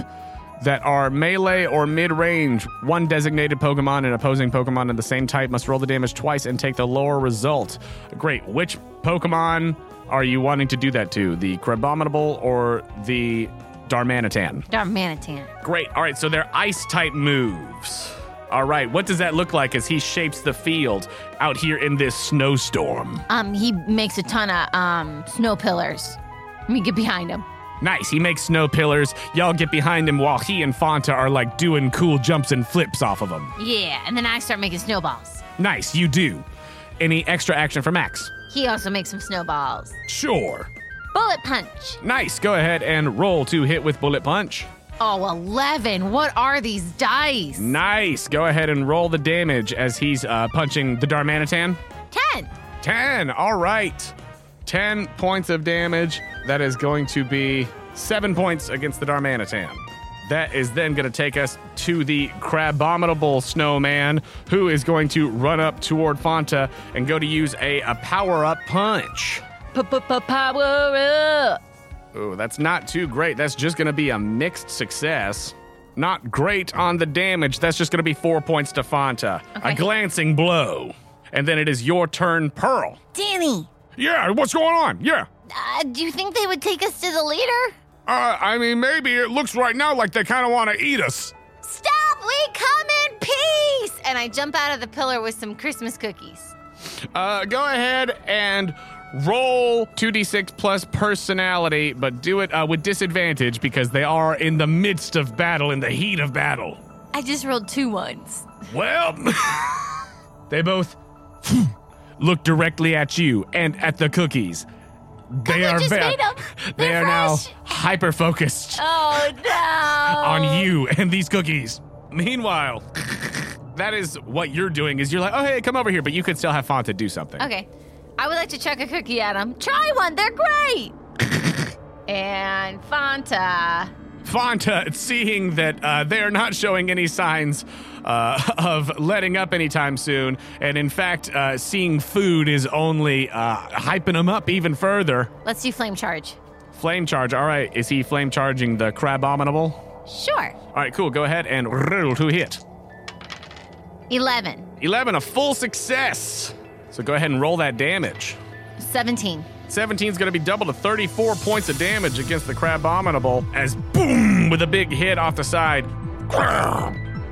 that are melee or mid range, one designated Pokemon and opposing Pokemon of the same type must roll the damage twice and take the lower result. Great. Which Pokemon are you wanting to do that to? The Crabominable or the Darmanitan? Darmanitan. Great. All right, so they're ice type moves. All right, what does that look like as he shapes the field out here in this snowstorm? Um, he makes a ton of um snow pillars. Let me get behind him. Nice. He makes snow pillars. Y'all get behind him while he and Fanta are like doing cool jumps and flips off of them. Yeah, and then I start making snowballs. Nice, you do. Any extra action for Max? He also makes some snowballs. Sure. Bullet punch. Nice. Go ahead and roll to hit with Bullet Punch. Oh, 11. What are these dice? Nice. Go ahead and roll the damage as he's uh, punching the Darmanitan. 10. 10. All right. 10 points of damage. That is going to be 7 points against the Darmanitan. That is then going to take us to the Crabominable Snowman, who is going to run up toward Fanta and go to use a, a power up punch. Power up. Ooh, that's not too great. That's just going to be a mixed success. Not great on the damage. That's just going to be four points to Fanta. A glancing blow. And then it is your turn, Pearl. Danny, Yeah, what's going on? Yeah. uh, do you think they would take us to the leader? Uh, I mean, maybe it looks right now like they kind of want to eat us. Stop! We come in peace! And I jump out of the pillar with some Christmas cookies. Uh, go ahead and roll 2d6 plus personality, but do it uh, with disadvantage because they are in the midst of battle, in the heat of battle. I just rolled two ones. Well, they both look directly at you and at the cookies. They are just ve- made 'em. They are now fresh. hyper focused Oh no! on you and these cookies. Meanwhile, that is what you're doing. Is you're like, oh hey, come over here, but you could still have Fonta do something. Okay. I would like to chuck a cookie at them. Try one, they're great! and Fanta. Fanta, seeing that uh, they are not showing any signs uh, of letting up anytime soon, and in fact, uh, seeing food is only uh, hyping them up even further. Let's do flame charge. Flame charge. All right, is he flame charging the crab crabominable? Sure. All right, cool. Go ahead and roll to hit. 11. 11, a full success. So go ahead and roll that damage. 17. 17 is going to be double to 34 points of damage against the Crabominable as boom with a big hit off the side.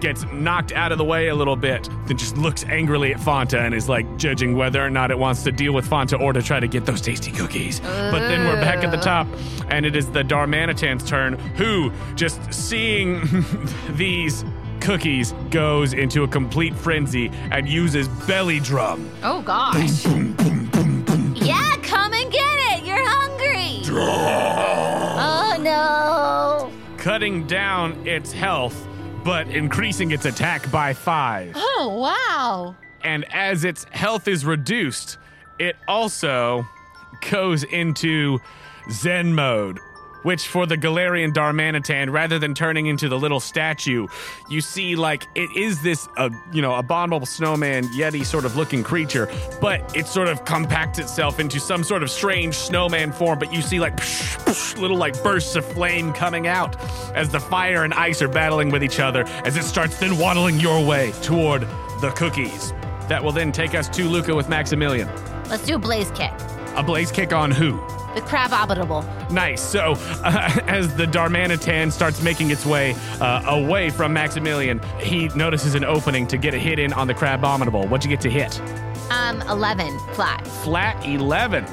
Gets knocked out of the way a little bit, then just looks angrily at Fanta and is like judging whether or not it wants to deal with Fanta or to try to get those tasty cookies. But then we're back at the top, and it is the Darmanitan's turn, who, just seeing these cookies, goes into a complete frenzy and uses Belly Drum. Oh gosh. yeah, come and get it. You're hungry. oh no. cutting down its health, but increasing its attack by five. Oh wow. And as its health is reduced, it also goes into Zen mode. Which, for the Galarian Darmanitan, rather than turning into the little statue, you see like it is this, uh, you know, abominable snowman yeti sort of looking creature, but it sort of compacts itself into some sort of strange snowman form. But you see like little like bursts of flame coming out as the fire and ice are battling with each other as it starts then waddling your way toward the cookies. That will then take us to Luca with Maximilian. Let's do a blaze kick. A blaze kick on who? The crab obitable. Nice. So, uh, as the Darmanitan starts making its way uh, away from Maximilian, he notices an opening to get a hit in on the Crabominable. What'd you get to hit? Um, 11 flat. Flat 11.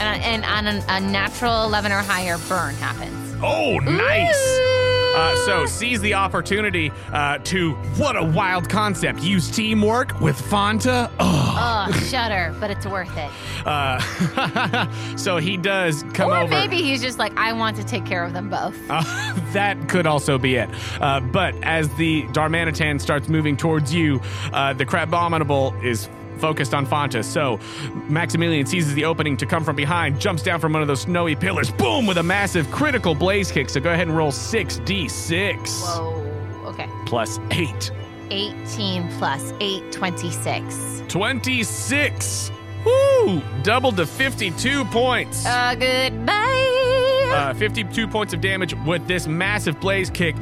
And, and on a, a natural 11 or higher, burn happens. Oh, nice. Uh, so, seize the opportunity uh, to, what a wild concept, use teamwork with Fanta. Oh. Oh, shudder, but it's worth it. Uh, so, he does come Or over. maybe he's just like, I want to take care of them both. Uh, that could also be it. Uh, but as the Darmanitan starts moving towards you, uh, the Crabominable is focused on Fonta. So Maximilian seizes the opening to come from behind, jumps down from one of those snowy pillars, boom, with a massive critical blaze kick. So go ahead and roll 6d6 Whoa. Okay. plus 8. 18 plus 8, 26. 26. Woo! Doubled to 52 points. Uh, goodbye. Uh, 52 points of damage with this massive blaze kick.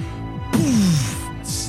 Poof,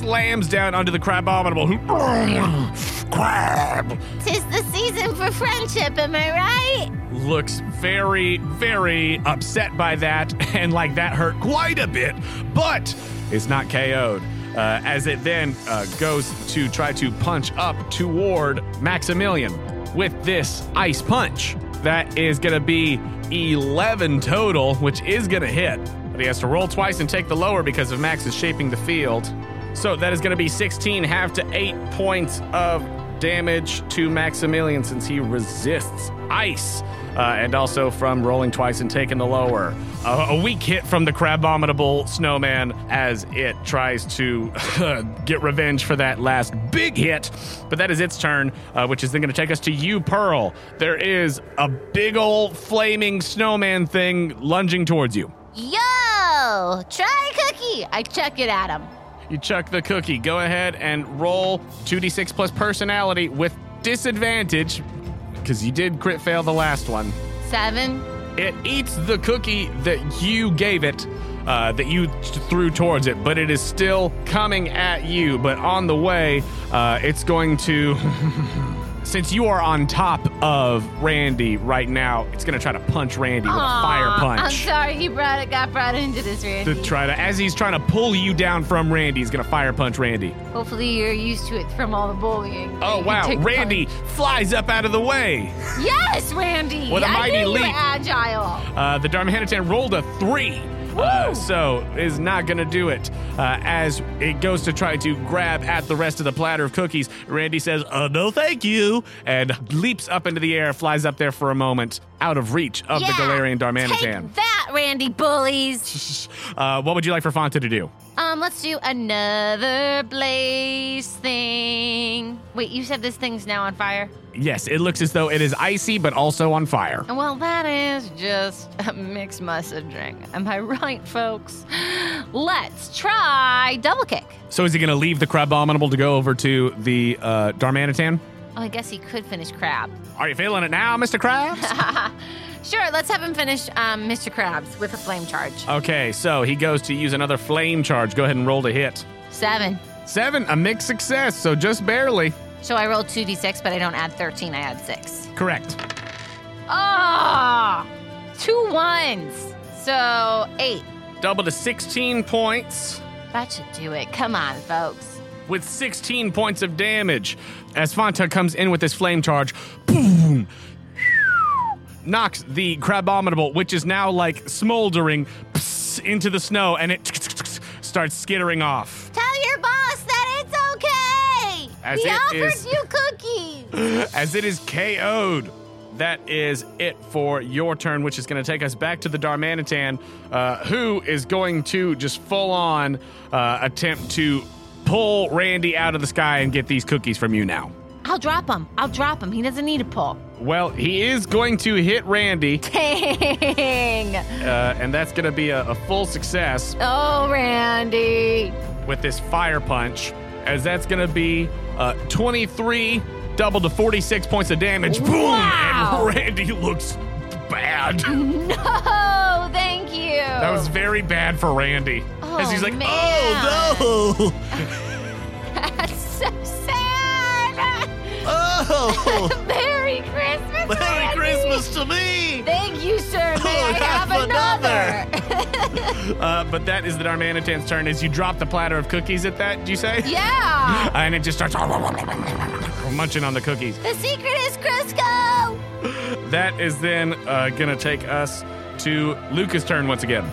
slams down onto the Crabominable. Crab! Tis the season for friendship, am I right? Looks very, very upset by that, and like that hurt quite a bit, but is not KO'd. Uh, as it then uh, goes to try to punch up toward Maximilian with this ice punch. That is going to be 11 total, which is going to hit. But he has to roll twice and take the lower because of Max is shaping the field. So that is going to be 16, half to 8 points of damage to Maximilian since he resists ice. Uh, and also from rolling twice and taking the lower. Uh, a weak hit from the crab Crabominable Snowman as it tries to get revenge for that last big hit. But that is its turn, uh, which is then going to take us to you, Pearl. There is a big old flaming snowman thing lunging towards you. Yo, try cookie. I chuck it at him. You chuck the cookie. Go ahead and roll 2d6 plus personality with disadvantage because you did crit fail the last one. Seven. It eats the cookie that you gave it, uh, that you threw towards it, but it is still coming at you. But on the way, uh, it's going to since you are on top of Randy right now, it's going to try to punch Randy with a fire punch. I'm sorry he brought it, got brought into this, Randy. To try to, as he's trying to pull you down from Randy, he's going to fire punch Randy. Hopefully you're used to it from all the bullying. Oh, You wow. Randy flies up out of the way. Yes, Randy. With a I mighty knew you were leap. agile. Uh, the Darmanitan rolled a three. Uh, so is not going to do it. Uh, as it goes to try to grab at the rest of the platter of cookies, Randy says, uh, no thank you, and leaps up into the air, flies up there for a moment, out of reach of yeah. the Galarian Darmanitan. Take that, Randy bullies. Uh, what would you like for Fonta to do? Um, let's do another blaze thing. Wait, you said this thing's now on fire? Yes, it looks as though it is icy, but also on fire. Well, that is just a mixed messaging. Am I right, folks? Let's try double kick. So is he going to leave the Crabominable to go over to the uh, Darmanitan? Oh, I guess he could finish crab. Are you feeling it now, Mr. Krabs? Sure, let's have him finish um, Mr. Krabs with a flame charge. okay, so he goes to use another flame charge. Go ahead and roll to hit. Seven. Seven, a mixed success, so just barely. So I rolled 2d6, but I don't add 13, I add 6. Correct. Ah! Two ones. So eight. Double to 16 points That should do it. Come on, folks. with 16 points of damage. As Fanta comes in with this flame charge, boom, knocks the Crabominable, which is now like smoldering, into the snow, and it starts skittering off. Tell your boss that. As he it offered is- you cookies. as it is KO'd. That is it for your turn, which is going to take us back to the Darmanitan, uh, who is going to just full on uh, attempt to pull Randy out of the sky and get these cookies from you now. I'll drop him. I'll drop him. He doesn't need a pull. Well, he is going to hit Randy, Dang. uh, and that's going to be a, a full success Oh, Randy. with this fire punch, as that's going to be uh, 23 double to 46 points of damage. Boom! Wow. And Randy looks bad. No, thank you. That was very bad for Randy. As Oh, he's like, man. oh no. That's so sad. Oh, Merry Christmas. Merry Randy. Christmas to me! Thank you, sir. May Oh, I have have another? Uh, but that is the Darmanitan's turn. As you drop the platter of cookies at that, do you say? yeah. And it just starts munching on the cookies. The secret is Crisco. That is then uh, going to take us to Luca's turn once again.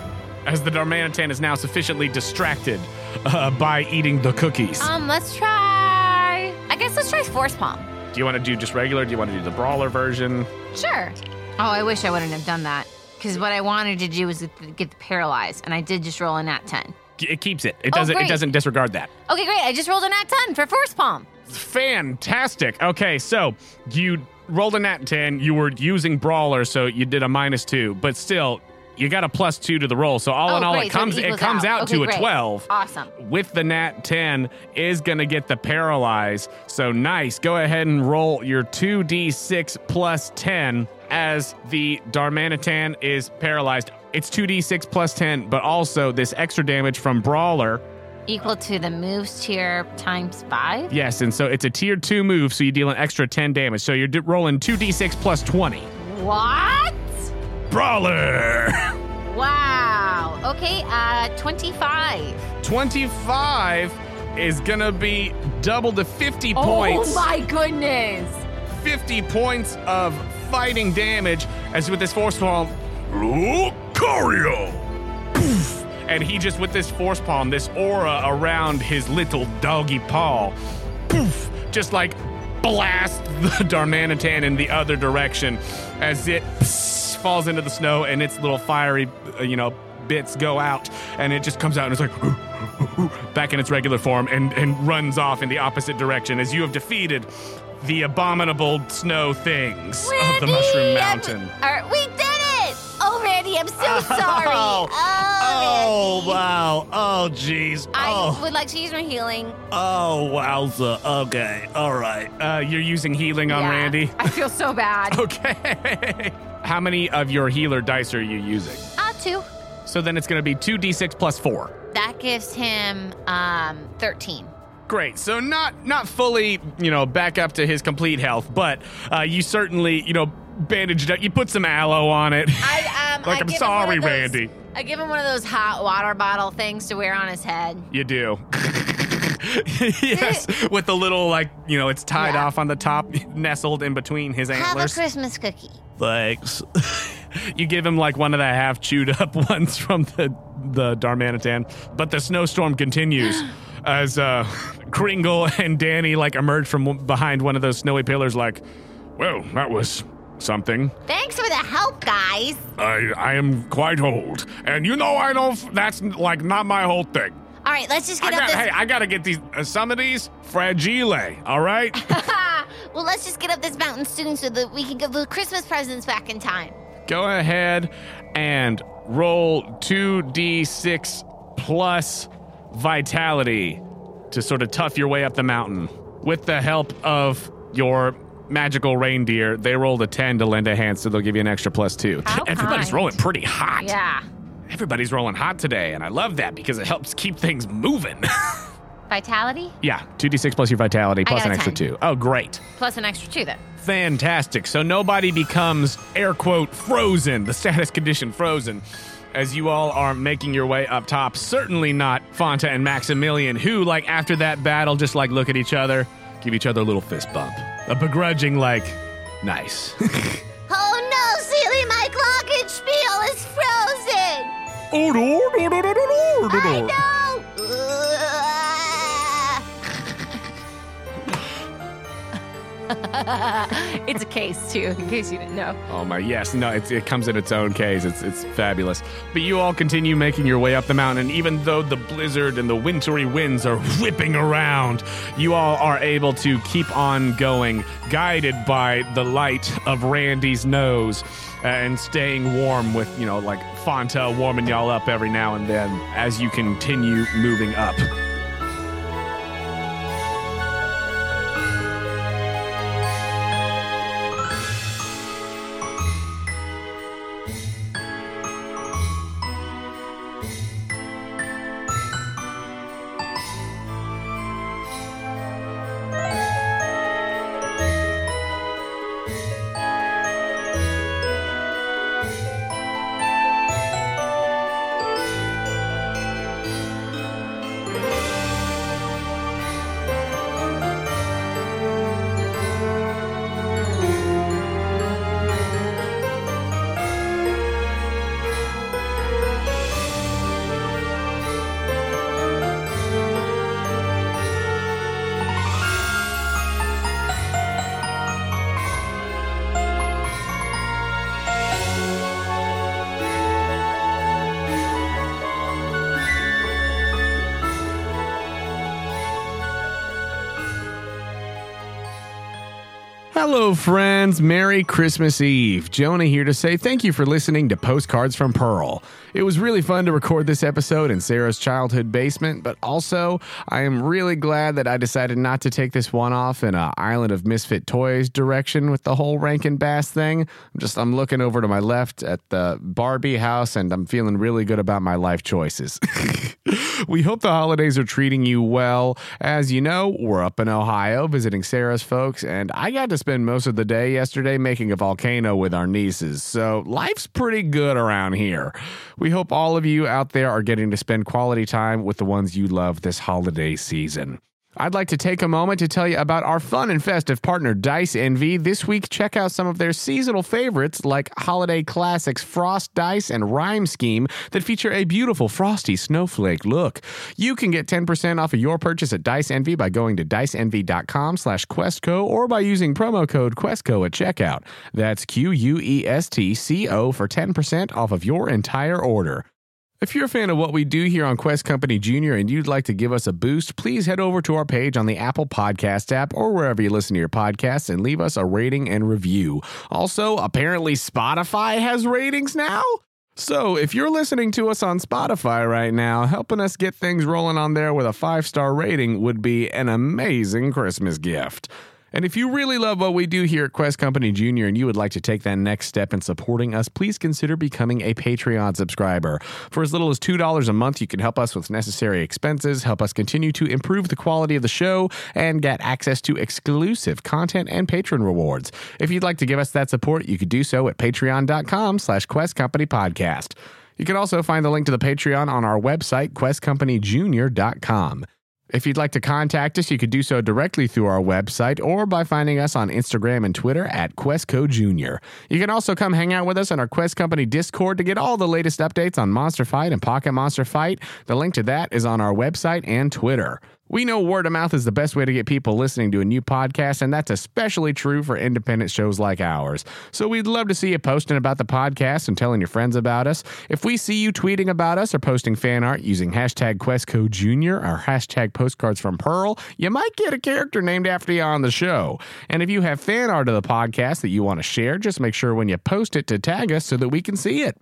As the Darmanitan is now sufficiently distracted uh, by eating the cookies. Um, let's try. I guess let's try Force Palm. Do you want to do just regular? Do you want to do the brawler version? Sure. Oh, I wish I wouldn't have done that. Because what I wanted to do was get the paralyzed, and I did just roll a nat 10. It keeps it. It Oh, doesn't. it doesn't disregard that. Okay, great. I just rolled a nat 10 for Force Palm. Fantastic. Okay, so you rolled a nat 10. You were using brawler, so you did a minus two, but still, you got a plus two to the roll. So all oh, in all, great. it so comes it comes out, Okay, to a great. 12. Awesome. With the nat 10 is going to get the paralyze. So nice. Go ahead and roll your 2d6 plus 10 as the Darmanitan is paralyzed. It's 2d6 plus 10, but also this extra damage from Brawler. Equal to the moves tier times five. Yes, and so it's a tier 2 move, so you deal an extra 10 damage. So you're d- rolling 2d6 plus 20. What? Brawler! Wow. Okay, uh, 25. 25 is going to be double to 50 points. Oh my goodness. 50 points of fighting damage as with this force palm, Lucario! Poof! And he just, with this force palm, this aura around his little doggy paw, poof, just like blast the Darmanitan in the other direction as it pss, falls into the snow and its little fiery, uh, you know, bits go out and it just comes out and it's like back in its regular form and, and runs off in the opposite direction as you have defeated the abominable snow things of the Mushroom Mountain. Or, we it! Oh, Randy, I'm so sorry. Oh, oh wow. Oh, jeez. I Oh, would like to use my healing. oh, wowza. Okay, all right. Uh, you're using healing on Yeah. Randy. I feel so bad. Okay. How many of your healer dice are you using? uh, two. So then it's going to be 2d6 plus 4. That gives him um 13. Great. So not not fully, you know, back up to his complete health, but uh, you certainly, you know, bandaged up. You put some aloe on it. I, um, Like, I I'm give him one sorry, those- Randy. I give him one of those hot water bottle things to wear on his head. You do. yes, with the little like, you know, it's tied Yeah. off on the top, nestled in between his Have a antlers. Christmas cookie. Thanks. you give him like one of the half chewed up ones from the the Darmanitan. But the snowstorm continues as uh, Kringle and Danny like emerge from behind one of those snowy pillars. Like, well, that was something. Thanks for the help, guys. I, I am quite old. And you know, I don't, that's like not my whole thing. All right, let's just I get up got, this. hey, I gotta get these, uh, some of these fragile, all right? well, let's just get up this mountain soon so that we can give the Christmas presents back in time. Go ahead and roll 2d6 plus vitality to sort of tough your way up the mountain. With the help of your magical reindeer, they rolled a 10 to lend a hand, so they'll give you an extra plus two. How Everybody's kind. rolling pretty hot. Yeah. Everybody's rolling hot today, and I love that because it helps keep things moving. Vitality yeah, 2d6 plus your vitality plus an extra 10. two. Oh, great. plus an extra two then. Fantastic. So nobody becomes, air quote, frozen, the status condition frozen, as you all are making your way up top. Certainly not Fonta and Maximilian, who, like, after that battle, just like look at each other, give each other a little fist bump. A begrudging, like, nice. Oh no, Seely, my glockenspiel is frozen. Oh, no, no, no, no, no, no, no, I no. know. It's a case too, in case you didn't know. Oh my, yes, no, it comes in its own case. It's it's fabulous. But you all continue making your way up the mountain, and even though the blizzard and the wintry winds are whipping around, you all are able to keep on going, guided by the light of Randy's nose, uh, and staying warm with you know like Fonta warming y'all up every now and then as you continue moving up. Hello, friends. Merry Christmas Eve. Jonah here to say thank you for listening to Postcards from Pearl. It was really fun to record this episode in Sarah's childhood basement, but also I am really glad that I decided not to take this one off in a Island of Misfit Toys direction with the whole Rankin Bass thing. I'm just I'm looking over to my left at the Barbie house and I'm feeling really good about my life choices. we hope the holidays are treating you well. As you know, we're up in Ohio visiting Sarah's folks, and I got to spend most of the day yesterday making a volcano with our nieces. So life's pretty good around here. We hope all of you out there are getting to spend quality time with the ones you love this holiday season. I'd like to take a moment to tell you about our fun and festive partner, Dice Envy. This week, check out some of their seasonal favorites like holiday classics Frost Dice and Rhyme Scheme that feature a beautiful frosty snowflake look. You can get 10% off of your purchase at Dice Envy by going to diceenvy.com slash Questco or by using promo code Questco at checkout. That's Q-U-E-S-T-C-O for 10% off of your entire order. If you're a fan of what we do here on Quest Company Junior and you'd like to give us a boost, please head over to our page on the Apple Podcast app or wherever you listen to your podcasts and leave us a rating and review. Also, apparently Spotify has ratings now. So, if you're listening to us on Spotify right now, helping us get things rolling on there with a five star rating would be an amazing Christmas gift. And if you really love what we do here at Quest Company Junior and you would like to take that next step in supporting us, please consider becoming a Patreon subscriber. For as little as $2 a month, you can help us with necessary expenses, help us continue to improve the quality of the show, and get access to exclusive content and patron rewards. If you'd like to give us that support, you could do so at patreon.com slash Quest Company Podcast. You can also find the link to the Patreon on our website, questcompanyjunior.com. If you'd like to contact us, you could do so directly through our website or by finding us on Instagram and Twitter at Questco Junior. You can also come hang out with us on our Quest Company Discord to get all the latest updates on Monster Fight and Pocket Monster Fight. The link to that is on our website and Twitter. We know word of mouth is the best way to get people listening to a new podcast, and that's especially true for independent shows like ours. So we'd love to see you posting about the podcast and telling your friends about us. If we see you tweeting about us or posting fan art using hashtag QuestCoJunior or hashtag postcards from Pearl, you might get a character named after you on the show. And if you have fan art of the podcast that you want to share, just make sure when you post it to tag us so that we can see it.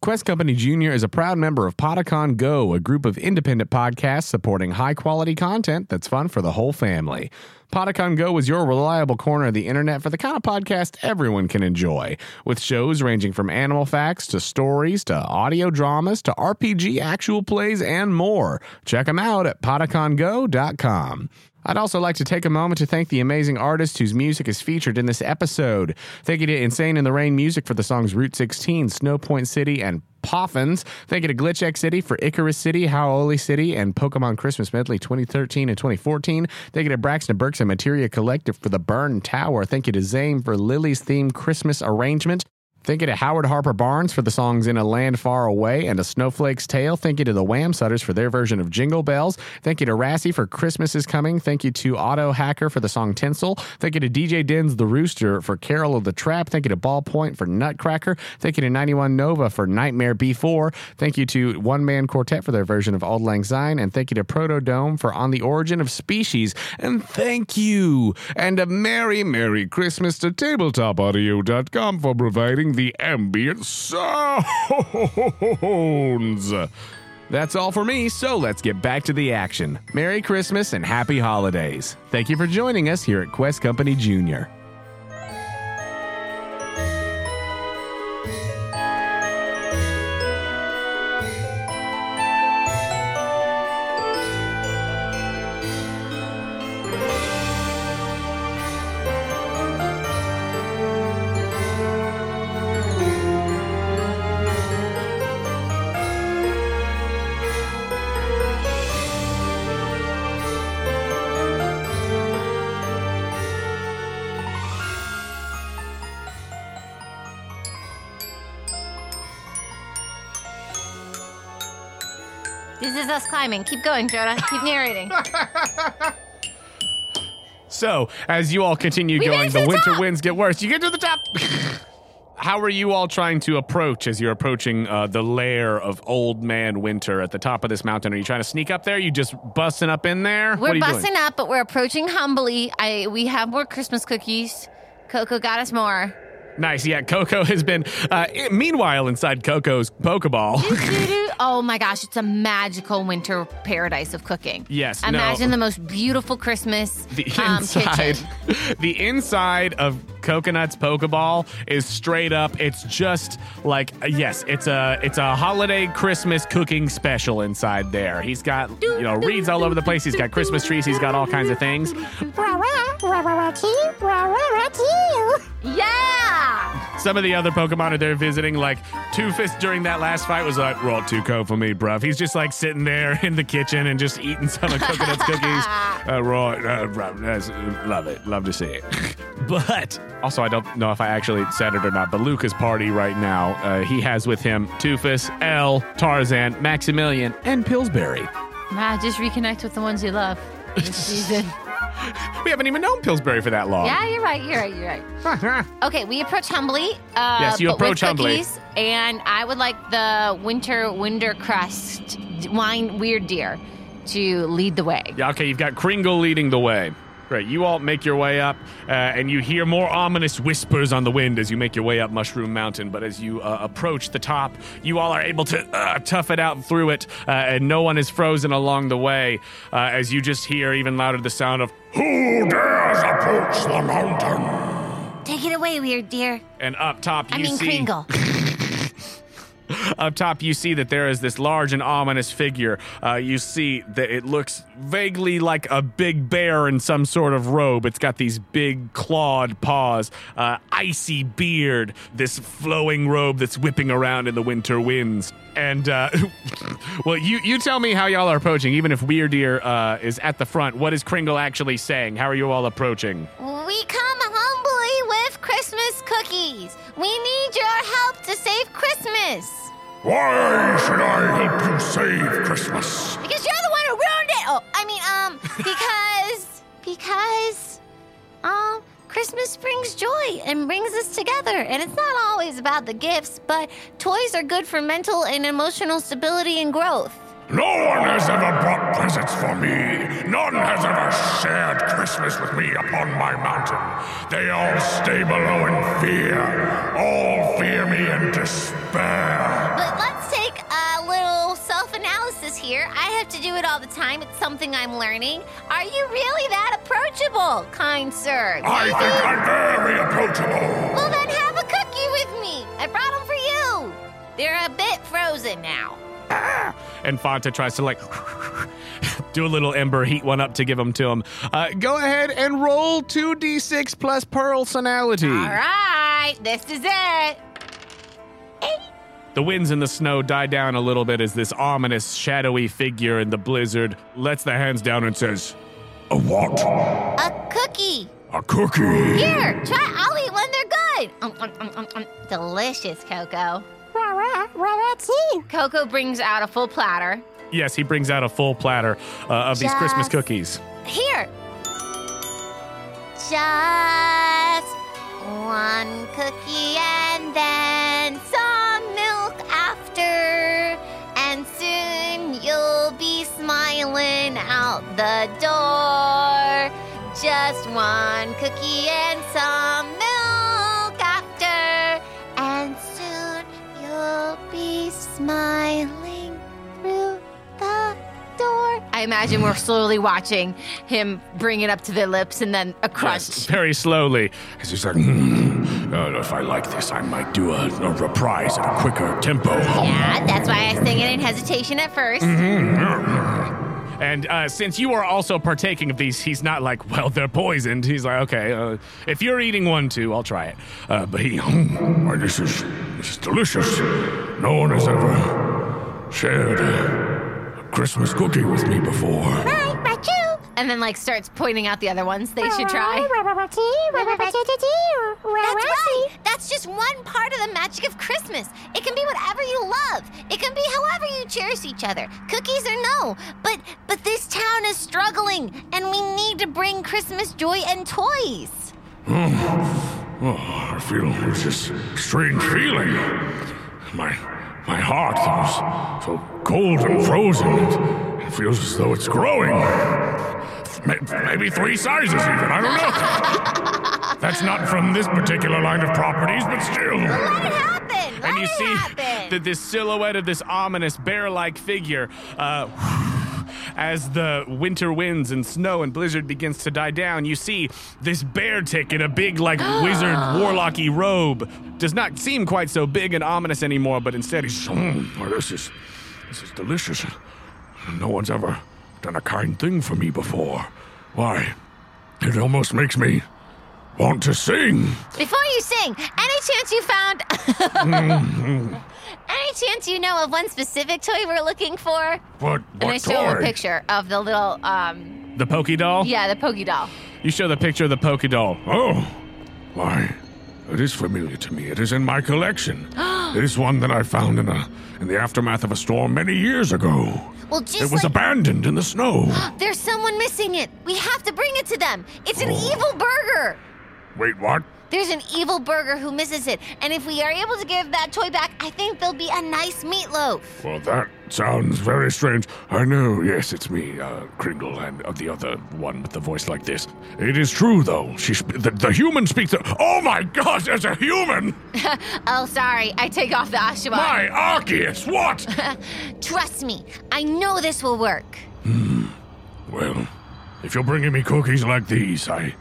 Quest Company Jr. is a proud member of Podicon Go, a group of independent podcasts supporting high quality content that's fun for the whole family. Podicon Go is your reliable corner of the internet for the kind of podcast everyone can enjoy, with shows ranging from animal facts to stories to audio dramas to RPG actual plays and more. Check them out at podicongo.com. I'd also like to take a moment to thank the amazing artist whose music is featured in this episode. Thank you to Insane in the Rain Music for the songs Route 16, Snowpoint City, and Poffins. Thank you to GlitchxCity for Icarus City, Hau'oli City, and Pokemon Christmas Medley 2013 and 2014. Thank you to Braxton Burks and Materia Collective for the Burn Tower. Thank you to Zane for Lily's theme Christmas arrangement. Thank you to Howard Harper Barnes for the songs In a Land Far Away and A Snowflake's Tale. Thank you to the Wham Sutters for their version of Jingle Bells. Thank you to Rassy for Christmas is Coming. Thank you to Auto Hacker for the song Tinsel. Thank you to DJ Dens the Rooster for Carol of the Trap. Thank you to Ballpoint for Nutcracker. Thank you to 91 Nova for Nightmare B4. Thank you to One Man Quartet for their version of Auld Lang Syne. And thank you to Proto Dome for On the Origin of Species. And thank you. And a Merry, Merry Christmas to TabletopAudio.com for providing the ambient sounds. That's all for me, so let's get back to the action. Merry Christmas and Happy Holidays. Thank you for joining us here at Quest Company Junior. Climbing. Keep going, Jonah. Keep narrating. So, as you all continue We going, it the to the winter top! winds get worse. You get to the top. How are you all trying to approach as you're approaching uh, the lair of Old Man Winter at the top of this mountain? Are you trying to sneak up there? you just busting up in there? what We're are you busting doing? up, but we're approaching humbly. I we have more Christmas cookies. Coco got us more. Nice. Yeah, Coco has been. Uh, i- meanwhile, inside Coco's Pokeball. Doo-doo. Oh my gosh, it's a magical winter paradise of cooking. Yes, no. Imagine the most beautiful Christmas the um, inside, kitchen. the inside of Coconut's Pokeball is straight up. It's just like yes, it's a it's a holiday Christmas cooking special inside there. He's got you know reeds all over the place. He's got Christmas trees. He's got all kinds of things. Yeah! Some of the other Pokemon are there visiting. Like Two Fist during that last fight was like, "Roll two co for me, bruv." He's just like sitting there in the kitchen and just eating some of Coconut's cookies. Uh, right, uh, bruv, that's- love it, love to see it. but also, I don't know if I actually said it or not. But Luca's party right now, uh, he has with him Tufus, L, Tarzan, Maximilian, and Pillsbury. Wow, just reconnect with the ones you love this season. We haven't even known Pillsbury for that long. yeah, you're right. You're right. You're right. Okay, we approach humbly. Uh, Yes, you approach humbly. cookies, And I would like the winter winter crust wine Wyrdeer to lead the way. Yeah, okay, you've got Kringle leading the way. Great. You all make your way up, uh, and you hear more ominous whispers on the wind as you make your way up Mushroom Mountain. But as you uh, approach the top, you all are able to uh, tough it out through it, uh, and no one is frozen along the way. Uh, as you just hear even louder the sound of "Who dares approach the mountain. Take it away, Wyrdeer. And up top, you I mean, see Kringle. up top, you see that there is this large and ominous figure. Uh, you see that it looks vaguely like a big bear in some sort of robe. It's got these big clawed paws, uh, icy beard, this flowing robe that's whipping around in the winter winds. And uh, well, you you tell me how y'all are approaching. Even if Wyrdeer uh, is at the front, what is Kringle actually saying? How are you all approaching? We come humbly with Christmas cookies. We need your help to save Christmas. Why should I help you save Christmas? Because you're the one who ruined it. Oh, I mean, um, because because um, Christmas brings joy and brings us together, and it's not always about the gifts, but toys are good for mental and emotional stability and growth. No one has ever brought presents for me. None has ever shared Christmas with me upon my mountain. They all stay below in fear. All fear me and despair. But let's take a little self analysis here. I have to do it all the time. It's something I'm learning. Are you really that approachable, kind sir? I think I'm very approachable. Well, then have a cookie with me. I brought them for you. They're a bit frozen now. And Fanta tries to like do a little ember, heat one up to give them to him. Uh, go ahead and roll 2d6 plus personality. All right, this is it. The winds and the snow die down a little bit as this ominous, shadowy figure in the blizzard lets the hands down and says, A what? A cookie. A cookie. Here, try. I'll eat when they're good. Um, um, um, um, um. Delicious, Coco. Coco brings out a full platter. Yes, he brings out a full platter uh, of these Christmas cookies. Here. Just one cookie and then some milk after. And soon you'll be smiling out the door. Just one cookie and some milk smiling through the door. I imagine we're slowly watching him bring it up to their lips and then a crunch. Very slowly. As he's like, uh, if I like this, I might do a, a reprise at a quicker tempo. Yeah, that's why I sing it in hesitation at 1st And uh, since you are also partaking of these, he's not like, well, they're poisoned. He's like, okay, uh, if you're eating one too, I'll try it. Uh, but he, Why, this is, this is delicious. No one has ever shared a, a Christmas cookie with me before. And then like starts pointing out the other ones they should try. That's right. That's just one part of the magic of Christmas. It can be whatever you love. It can be however you cherish each other. Cookies or no. But but this town is struggling and we need to bring Christmas joy and toys. Oh, I feel there's this strange feeling. My my heart was so cold and frozen. It, feels as though it's growing. Maybe three sizes even. I don't know. That's not from this particular line of properties, but still. Let it happen. Let and you see happen. that this silhouette of this ominous bear-like figure uh, as the winter winds and snow and blizzard begins to die down you see this bear tick in a big like wizard warlocky robe does not seem quite so big and ominous anymore but instead he's Mm, this is this is delicious. No one's ever done a kind thing for me before. Why? It almost makes me want to sing. Before you sing, any chance you found Any chance you know of one specific toy we're looking for? What? And I What show him a picture of the little um the Poké Doll yeah, the Poké Doll. you show the picture of the Poké Doll Oh, why? It is familiar to me. It is in my collection. it is one that I found in a in the aftermath of a storm many years ago. Well, just It was like abandoned in the snow. there's someone missing it. We have to bring it to them. It's an evil burger. Wait, what? There's an evil burger who misses it, and if we are able to give that toy back, I think there'll be a nice meatloaf. Well, that sounds very strange. I know, yes, it's me, uh, Kringle, and uh, the other one with the voice like this. It is true, though. She sp- the, the human speaks. The- oh my gosh, there's a human! Oh, sorry, I take off the Ashima. My Arceus, what? Trust me, I know this will work. well, if you're bringing me cookies like these, I,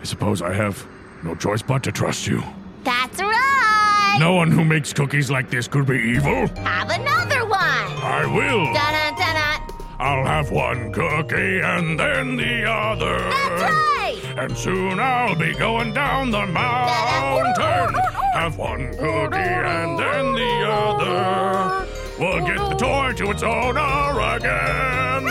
I suppose I have no choice but to trust you. That's right. No one who makes cookies like this could be evil. Have another one. I will. Dun dun dun. I'll have one cookie and then the other. That's right. And soon I'll be going down the mountain. Have one cookie and then the other. We'll get the toy to its owner again.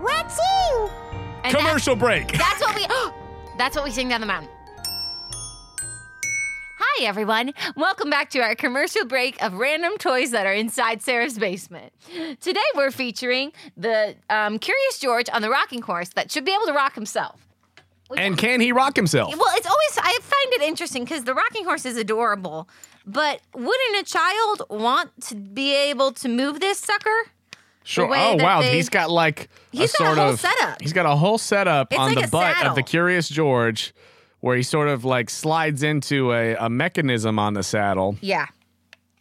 What's And Commercial break. That's what we. that's what we sing down the mountain. Hi, everyone. Welcome back to our commercial break of random toys that are inside Sarah's basement. Today, we're featuring the um, Curious George on the rocking horse that should be able to rock himself. And can he rock himself? Well, it's always, I find it interesting because the rocking horse is adorable, but wouldn't a child want to be able to move this sucker? Sure. Oh wow, they- he's got like He's a got a sort whole of setup. He's got a whole setup It's on like the a butt of the Curious George, where he sort of like slides into a, a mechanism on the saddle. Yeah.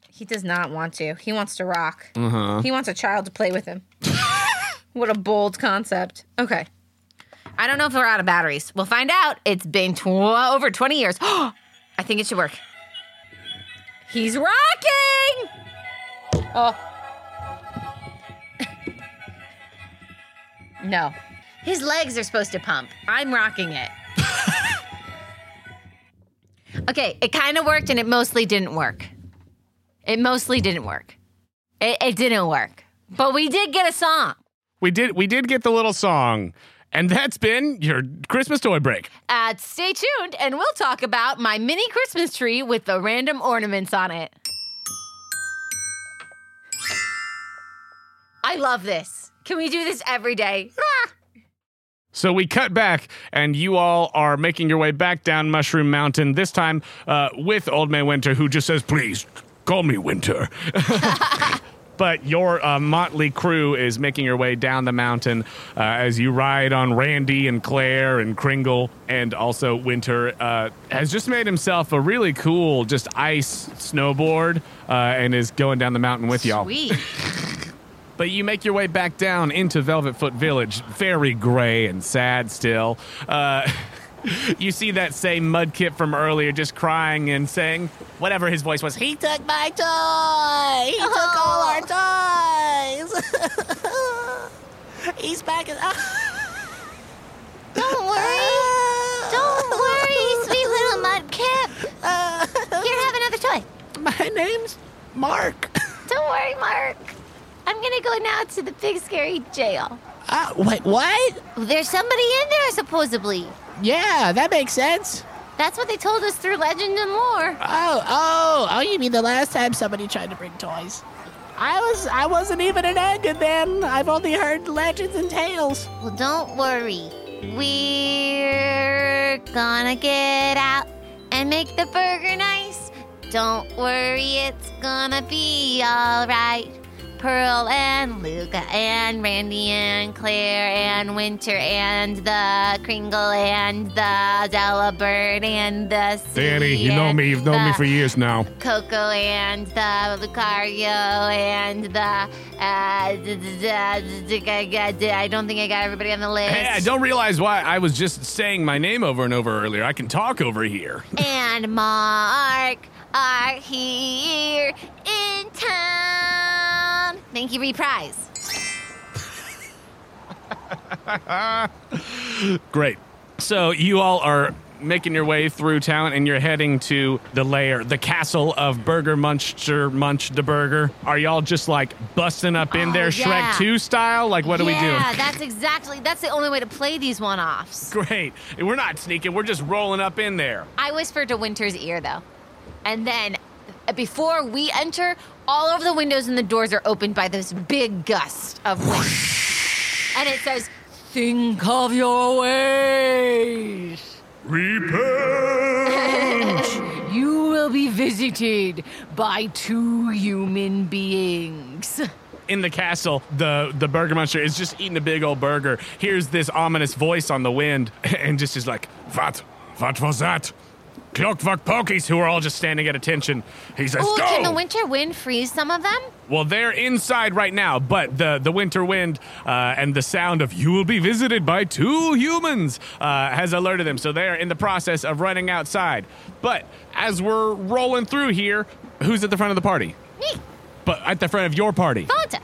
He does not want to. He wants to rock. Uh-huh. He wants a child to play with him. what a bold concept. Okay. I don't know if we're out of batteries. We'll find out. It's been tw- over 20 years. I think it should work. He's rocking! Oh. No. His legs are supposed to pump. I'm rocking it. okay, it kind of worked and it mostly didn't work. It mostly didn't work. It, it didn't work. But we did get a song. We did we did get the little song, and that's been your Christmas toy break. Uh, stay tuned and we'll talk about my mini Christmas tree with the random ornaments on it. I love this. Can we do this every day? Ah. So we cut back, and you all are making your way back down Mushroom Mountain. This time uh, with Old Man Winter, who just says, "Please call me Winter." but your uh, motley crew is making your way down the mountain uh, as you ride on Randy and Claire and Kringle, and also Winter uh, has just made himself a really cool, just ice snowboard, uh, and is going down the mountain with y'all. Sweet. But you make your way back down into Velvet Foot Village, very gray and sad still. Uh, you see that same Mudkip from earlier just crying and saying, whatever his voice was, he took my toy! He took all our toys! He's back in. Don't worry. Don't worry, sweet little mudkip. Here, have another toy. My name's Mark. Don't worry, Mark. I'm gonna go now to the big scary jail. Uh, wait, what? There's somebody in there, supposedly. Yeah, that makes sense. That's what they told us through legend and lore. Oh, oh, oh! You mean the last time somebody tried to bring toys? I was, I wasn't even an egg then. I've only heard legends and tales. Well, don't worry. We're gonna get out and make the burger nice. Don't worry, it's gonna be alright. Pearl and Luca and Randy and Claire and Winter and the Kringle and the Delibird and the sea Danny, you know me. You've known me for years now. Coco and the Lucario and the uh, I don't think I got everybody on the list. Hey, I don't realize why I was just saying my name over and over earlier. I can talk over here. and Mark are here in town. Thank you, reprise. Great. So you all are making your way through town and you're heading to the lair, the castle of Burger Muncher Munch the Burger. Are y'all just like busting up in Oh, there yeah. Shrek 2 style? Like what do we do? Yeah, that's exactly. That's the only way to play these one-offs. Great. We're not sneaking, we're just rolling up in there. I whispered to Winter's ear though, and then before we enter, all of the windows and the doors are opened by this big gust of wind, and it says, "Think of your ways." Repent! You will be visited by two human beings. In the castle, the the Burger Muncher is just eating a big old burger. Here's this ominous voice on the wind and just is like, What? What was that? Clockwork Pokies, who are all just standing at attention. He says, Oh, Go! can the winter wind freeze some of them? Well, they're inside right now, but the, the winter wind uh, and the sound of you will be visited by two humans uh, has alerted them. So they're in the process of running outside. But as we're rolling through here, who's at the front of the party? Me. But at the front of your party. Fonta.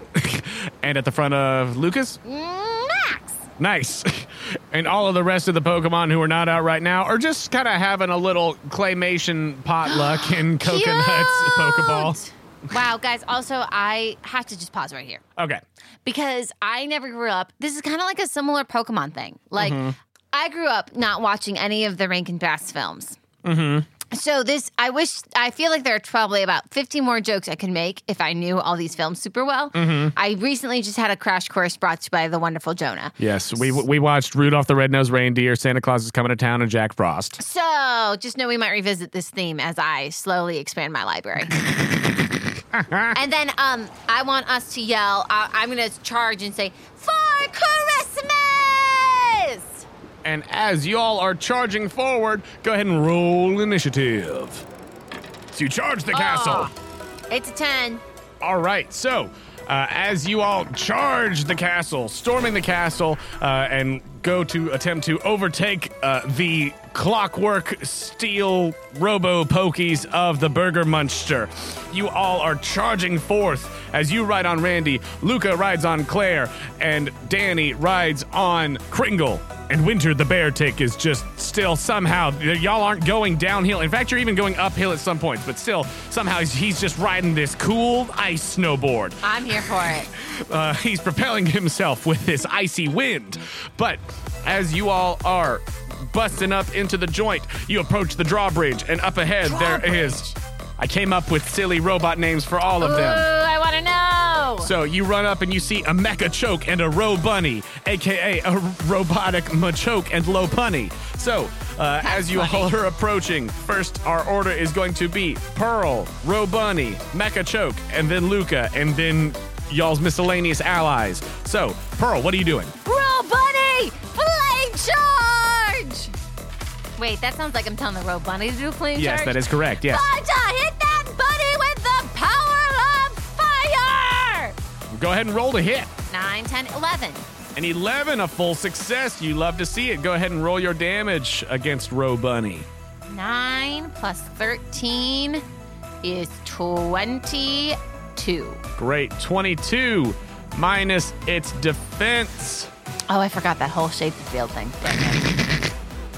and at the front of Lucas? Max. Nice. and all of the rest of the Pokemon who are not out right now are just kind of having a little claymation potluck in Coconuts Pokeball. Wow, guys. Also, I have to just pause right here Okay. because I never grew up. This is kind of like a similar Pokemon thing. Like, I grew up not watching any of the Rankin Bass films. Mm-hmm. So this, I wish, I feel like there are probably about 50 more jokes I could make if I knew all these films super well. I recently just had a crash course brought to you by the wonderful Jonah. Yes, we we watched Rudolph the Red-Nosed Reindeer, Santa Claus is coming to town, and Jack Frost. So just know we might revisit this theme as I slowly expand my library. and then um, I want us to yell. I- I'm going to charge and say, "For Christmas!" And as y'all are charging forward, go ahead and roll initiative. So you charge the castle. It's a ten. All right, so uh, as you all charge the castle, storming the castle, uh, and go to attempt to overtake uh, the clockwork steel robo pokies of the Burger Munster, you all are charging forth as you ride on Randy, Luca rides on Claire, and Danny rides on Kringle. And Winter the Bear Tick is just still somehow, y'all aren't going downhill. In fact, you're even going uphill at some points, but still, somehow he's, he's just riding this cool ice snowboard. I'm here for it. Uh, he's propelling himself with this icy wind. But as you all are busting up into the joint, you approach the drawbridge, and up ahead there is. I came up with silly robot names for all of them. Ooh. I want to know. So you run up and you see a mecha choke and a row bunny, aka a robotic machoke and Lopunny. So uh, as you all are approaching, first our order is going to be Pearl, Row Bunny, Mecha Choke, and then Luca, and then y'all's miscellaneous allies. So Pearl, what are you doing? Roll Bunny, flame charge. Wait, that sounds like I'm telling the Road Bunny to do flame Yes, charge. that is correct. Yes. Hit that bunny with the power of fire! Go ahead and roll to hit. 9, 10, 11. An 11, a full success. You love to see it. Go ahead and roll your damage against Row Bunny. 9 plus 13 is 22. Great. 22 minus its defense. Oh, I forgot that whole shape the field thing.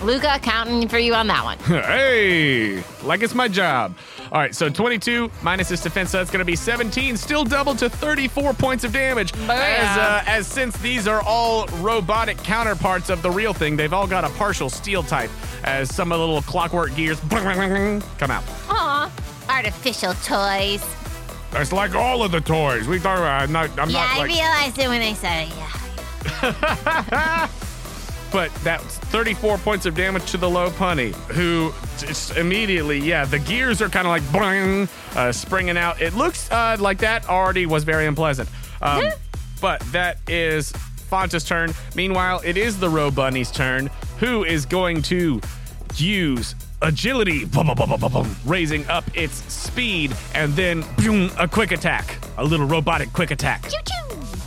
Luca, counting for you on that one. hey, like it's my job. All right, so 22 minus his defense, so that's going to be 17, still double to 34 points of damage. As, uh, as since these are all robotic counterparts of the real thing, they've all got a partial steel type, as some of the little clockwork gears come out. Aw, artificial toys. That's like all of the toys. We thought about I'm not. I'm yeah, not I realized it when I said it. Yeah. But that's 34 points of damage to the Lopunny, who just immediately, yeah, the gears are kind of like boing, uh, springing out. It looks uh, like that already was very unpleasant. Um, but that is Fonta's turn. Meanwhile, it is the Row Bunny's turn, who is going to use agility, bum, bum, bum, raising up its speed, and then boom, a quick attack, a little robotic quick attack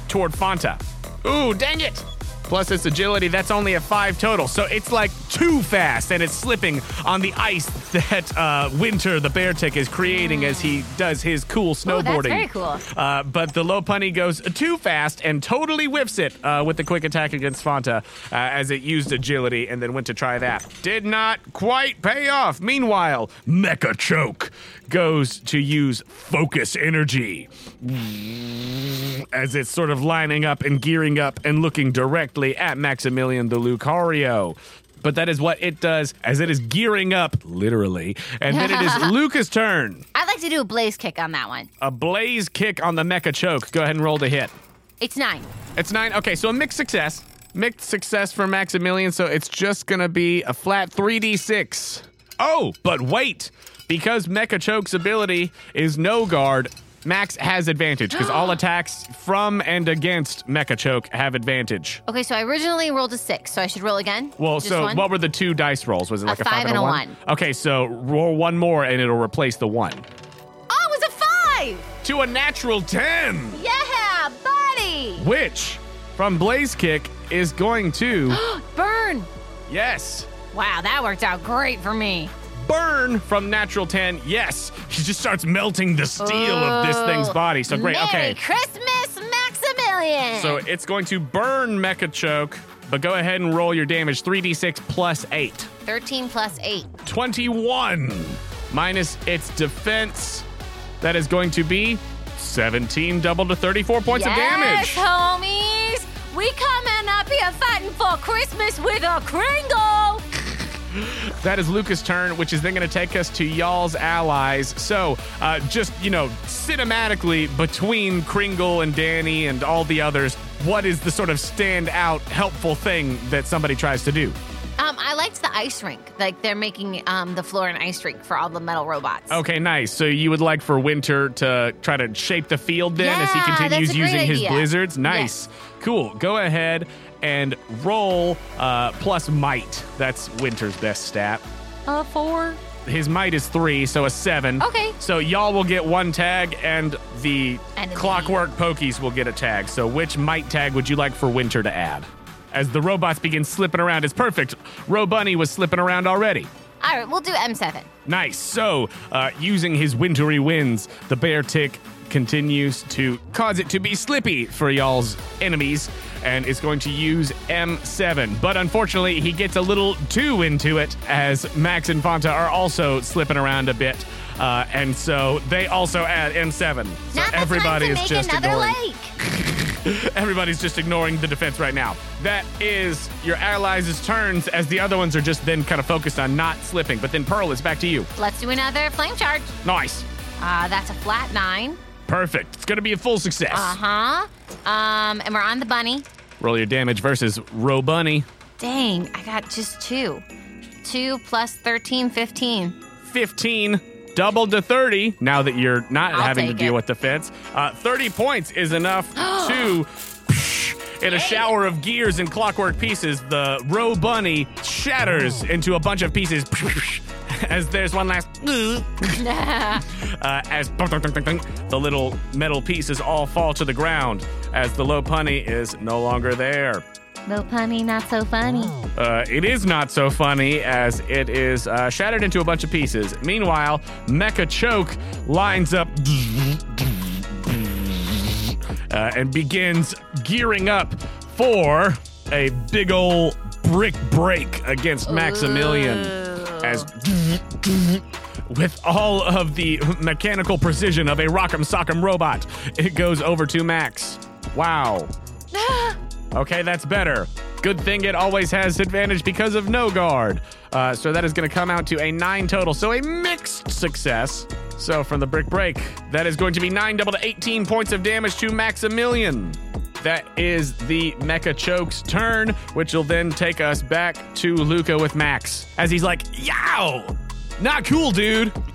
toward Fonta. Ooh, dang it! Plus its agility, that's only a five total. So it's like too fast and it's slipping on the ice that uh, Winter, the bear tick, is creating as he does his cool snowboarding. That's very cool. Uh, but the Lopunny goes too fast and totally whiffs it uh, with the quick attack against Fonta uh, as it used agility and then went to try that. Did not quite pay off. Meanwhile, Mecha Choke goes to use focus energy as it's sort of lining up and gearing up and looking directly at Maximilian the Lucario. But that is what it does as it is gearing up, literally. And then it is Luca's turn. I'd like to do a blaze kick on that one. A blaze kick on the mecha choke. Go ahead and roll to hit. It's 9. It's nine. Okay, so a mixed success. Mixed success for Maximilian, so it's just gonna be a flat 3d6. Oh, but wait! Because Mecha Choke's ability is no guard, Max has advantage because all attacks from and against Mecha Choke have advantage. Okay, so I originally rolled a six, so I should roll again. Well, Just so one? what were the two dice rolls? Was it like a, five and a one. Okay, so roll one more and it'll replace the one. Oh, it was a five. To a natural 10, Yeah, buddy. which from Blaze Kick is going to, Burn. yes, Wow, that worked out great for me. Burn from natural 10. Yes, he just starts melting the steel of this oh. thing's body. So great, Merry okay. Christmas, Maximilian. So it's going to burn Mecha Choke, but go ahead and roll your damage 3d6 plus 8. 13 plus 8. 21 minus its defense. That is going to be 17 double to 34 points of damage. Yes, homies. We coming up here fighting for Christmas with a Kringle. That is Lucas' turn, which is then going to take us to y'all's allies. So, uh, just, you know, cinematically between Kringle and Danny and all the others, what is the sort of standout helpful thing that somebody tries to do? Um, I liked the ice rink. Like they're making um the floor an ice rink for all the metal robots. Okay, nice. So you would like for Winter to try to shape the field then as he continues that's a great using his blizzards? Nice. Cool. Go ahead and roll uh, plus might. That's Winter's best stat. A four. His might is three, so a seven. Okay. So y'all will get one tag, and the Enemy. clockwork pokies will get a tag. So which might tag would you like for Winter to add? As the robots begin slipping around, it's perfect. Row Bunny was slipping around already. All right, we'll do M7. Nice. So, uh, using his wintry winds, the bear tick continues to cause it to be slippy for y'all's enemies and is going to use M7. But unfortunately, he gets a little too into it as Max and Fanta are also slipping around a bit. Uh, and so they also add M7. So Not the everybody is just ignoring. lake. Everybody's just ignoring the defense right now. That is your allies' turns as the other ones are just then kind of focused on not slipping. But then Pearl, it's back to you. Let's do another flame charge. Nice. Uh, that's a flat nine. Perfect. It's going to be a full success. Uh huh. Um, and we're on the bunny. Roll your damage versus Row Bunny. Dang, I got just two. Two plus 13, 15. 15, doubled to 30 now that you're not I'll having to take deal it. with defense. Uh, 30 points is enough to. In a shower of gears and clockwork pieces, the Row Bunny shatters into a bunch of pieces. As there's one last. uh, as the little metal pieces all fall to the ground, as the Lopunny is no longer there. Little punny, not so funny. Uh, it is not so funny as it is uh, shattered into a bunch of pieces. Meanwhile, Mecha Choke lines up uh, and begins gearing up for a big ol' brick break against Maximilian. As with all of the mechanical precision of a Rock'em Sock'em robot, it goes over to Max. Wow. Okay, that's better. Good thing it always has advantage because of no guard. Uh, so that is going to come out to a nine total. So a mixed success. So from the brick break, that is going to be nine double to 18 points of damage to Maximilian. That is the Mecha Choke's turn, which will then take us back to Luca with Max. As he's like, yow! Not cool, dude.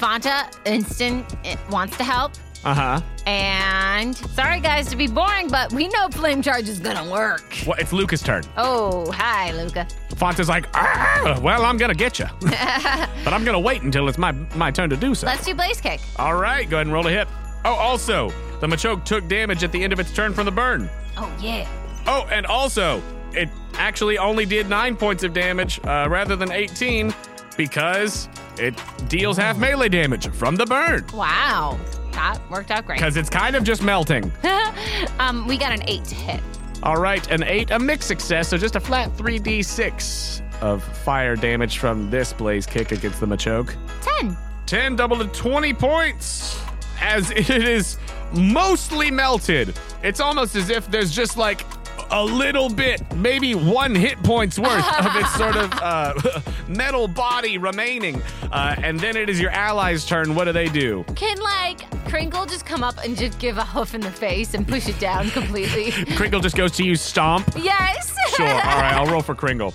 Fanta, instant, wants to help. Uh huh. And sorry, guys, to be boring, but we know flame charge is gonna work. Well, it's Luca's turn. Oh, hi, Luca. Fonta's like, ah, well, I'm gonna get you, but I'm gonna wait until it's my my turn to do so. Let's do blaze kick. All right, go ahead and roll a hit. Oh, also, the Machoke took damage at the end of its turn from the burn. Oh yeah. Oh, and also, it actually only did nine points of damage uh, rather than 18 because it deals half melee damage from the burn. Wow. That worked out great. Because it's kind of just melting. um, we got an eight to hit. All right, an eight, a mixed success, so just a flat 3d6 of fire damage from this blaze kick against the Machoke. Ten. 10 double to 20 points as it is mostly melted. It's almost as if there's just like a little bit, maybe one hit point's worth of its sort of uh, metal body remaining. Uh, and then it is your allies' turn. What do they do? Can like Kringle just come up and just give a hoof in the face and push it down completely? Kringle just goes to you, Stomp. yes. Sure. All right, I'll roll for Kringle.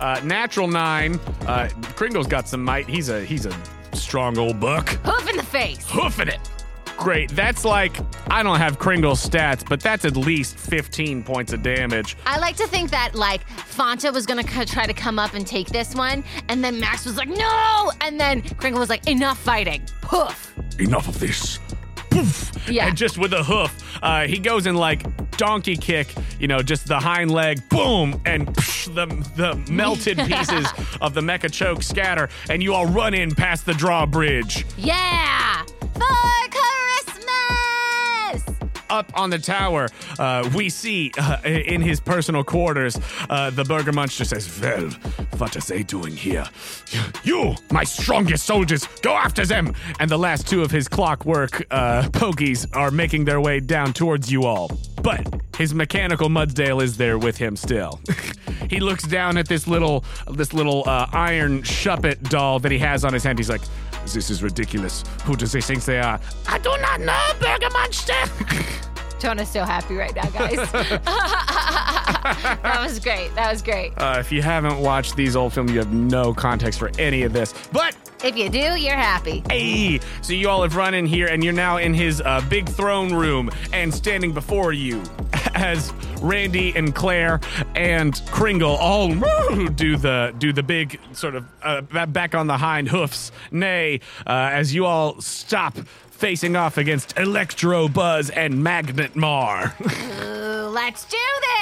Uh, natural nine. Uh, Kringle's got some might. He's a he's a strong old buck. Hoof in the face. Hoofing it. Great. That's like, I don't have Kringle's stats, but that's at least 15 points of damage. I like to think that like Fanta was gonna c- try to come up and take this one, and then Max was like, "No!" and then Kringle was like, "Enough fighting!" Poof. Enough of this. Yeah. And just with a hoof, uh, he goes in like donkey kick, you know, just the hind leg, boom, and psh, the, the melted pieces of the mecha choke scatter, and you all run in past the drawbridge. yeah. For Christmas. Up on the tower, uh, we see uh, in his personal quarters, uh, the Burger Muncher says, Well, what are they doing here? You, my strongest soldiers, go after them! and the last two of his clockwork uh, pokies are making their way down towards you all. But his mechanical Mudsdale is there with him still. he looks down at this little this little uh, iron shuppet doll that he has on his hand. He's like, This is ridiculous. Who does they think they are? I do not know, Burger Monster. Jonah's so happy right now, guys. that was great. That was great. uh, if you haven't watched these old films, you have no context for any of this. But If you do, you're happy. Hey! So you all have run in here, and you're now in his uh, big throne room, and standing before you, as Randy and Claire and Kringle all do the do the big sort of uh, back on the hind hoofs, nay, uh, as you all stop facing off against Electro Buzz and Magnet Mar. Ooh, let's do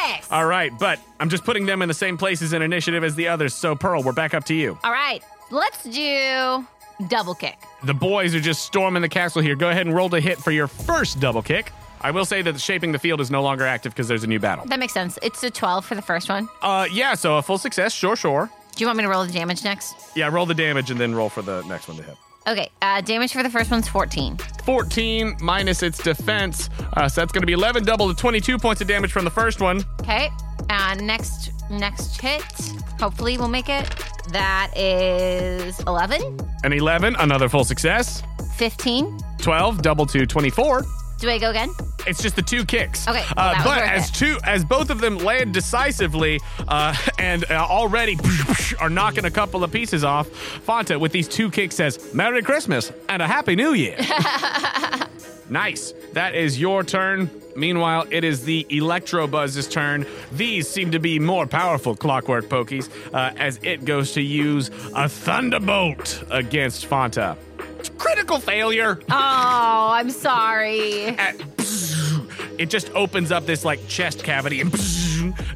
this. all right, but I'm just putting them in the same places in initiative as the others. So Pearl, we're back up to you. All right, let's do double kick. The boys are just storming the castle here. Go ahead and roll to hit for your first double kick. I will say that shaping the field is no longer active because there's a new battle. That makes sense. It's a 12 for the first one. Uh, yeah, so a full success, sure, sure. Do you want me to roll the damage next? Yeah, roll the damage and then roll for the next one to hit. Okay, uh, damage for the first one's 14. 14 minus its defense, uh, so that's going to be 11, double to 22 points of damage from the first one. Okay, uh, next next hit. Hopefully, we'll make it. That is 11, An 11, another full success. 15. 12, double to 24. Do I go again? It's just the two kicks. Okay, uh, that was but as it. two, as both of them land decisively uh, and uh, already are knocking a couple of pieces off, Fanta with these two kicks says, "Merry Christmas and a Happy New Year." nice. That is your turn. Meanwhile, it is the Electro Buzz's turn. These seem to be more powerful clockwork pokies uh, as it goes to use a Thunderbolt against Fanta. Critical failure. Oh, I'm sorry. At- it just opens up this like chest cavity and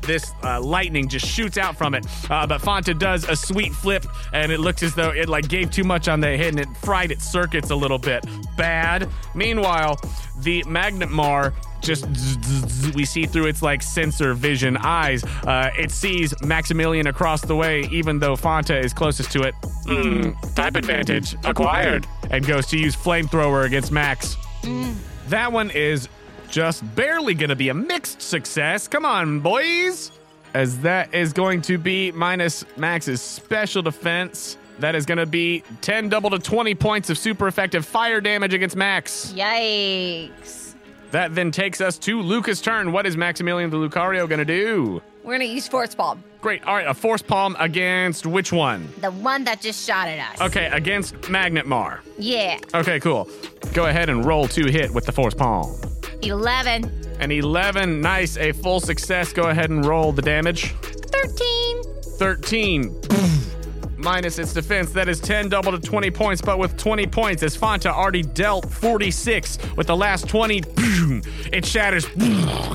this uh, lightning just shoots out from it. Uh, but Fanta does a sweet flip and it looks as though it like gave too much on the hit and it fried its circuits a little bit. Bad. Meanwhile, the Magnet Mar just we see through its like sensor vision eyes. Uh, it sees Maximilian across the way, even though Fanta is closest to it. Mm, type advantage acquired, and goes to use flamethrower against Max. That one is just barely going to be a mixed success. Come on, boys. As that is going to be minus Max's special defense. That is going to be 10 double to 20 points of super effective fire damage against Max. Yikes. That then takes us to Luca's turn. What is Maximilian the Lucario going to do? We're gonna use Force Palm. Great. All right, a force palm against which one? The one that just shot at us. Okay, against Magnet Mar. Yeah. Okay, cool. Go ahead and roll two hit with the force palm. 11, An 11, nice, a full success. Go ahead and roll the damage. 13. 13. Minus its defense, that is 10 double to 20 points, but with 20 points, as Fanta already dealt 46, with the last 20, boom, it shatters,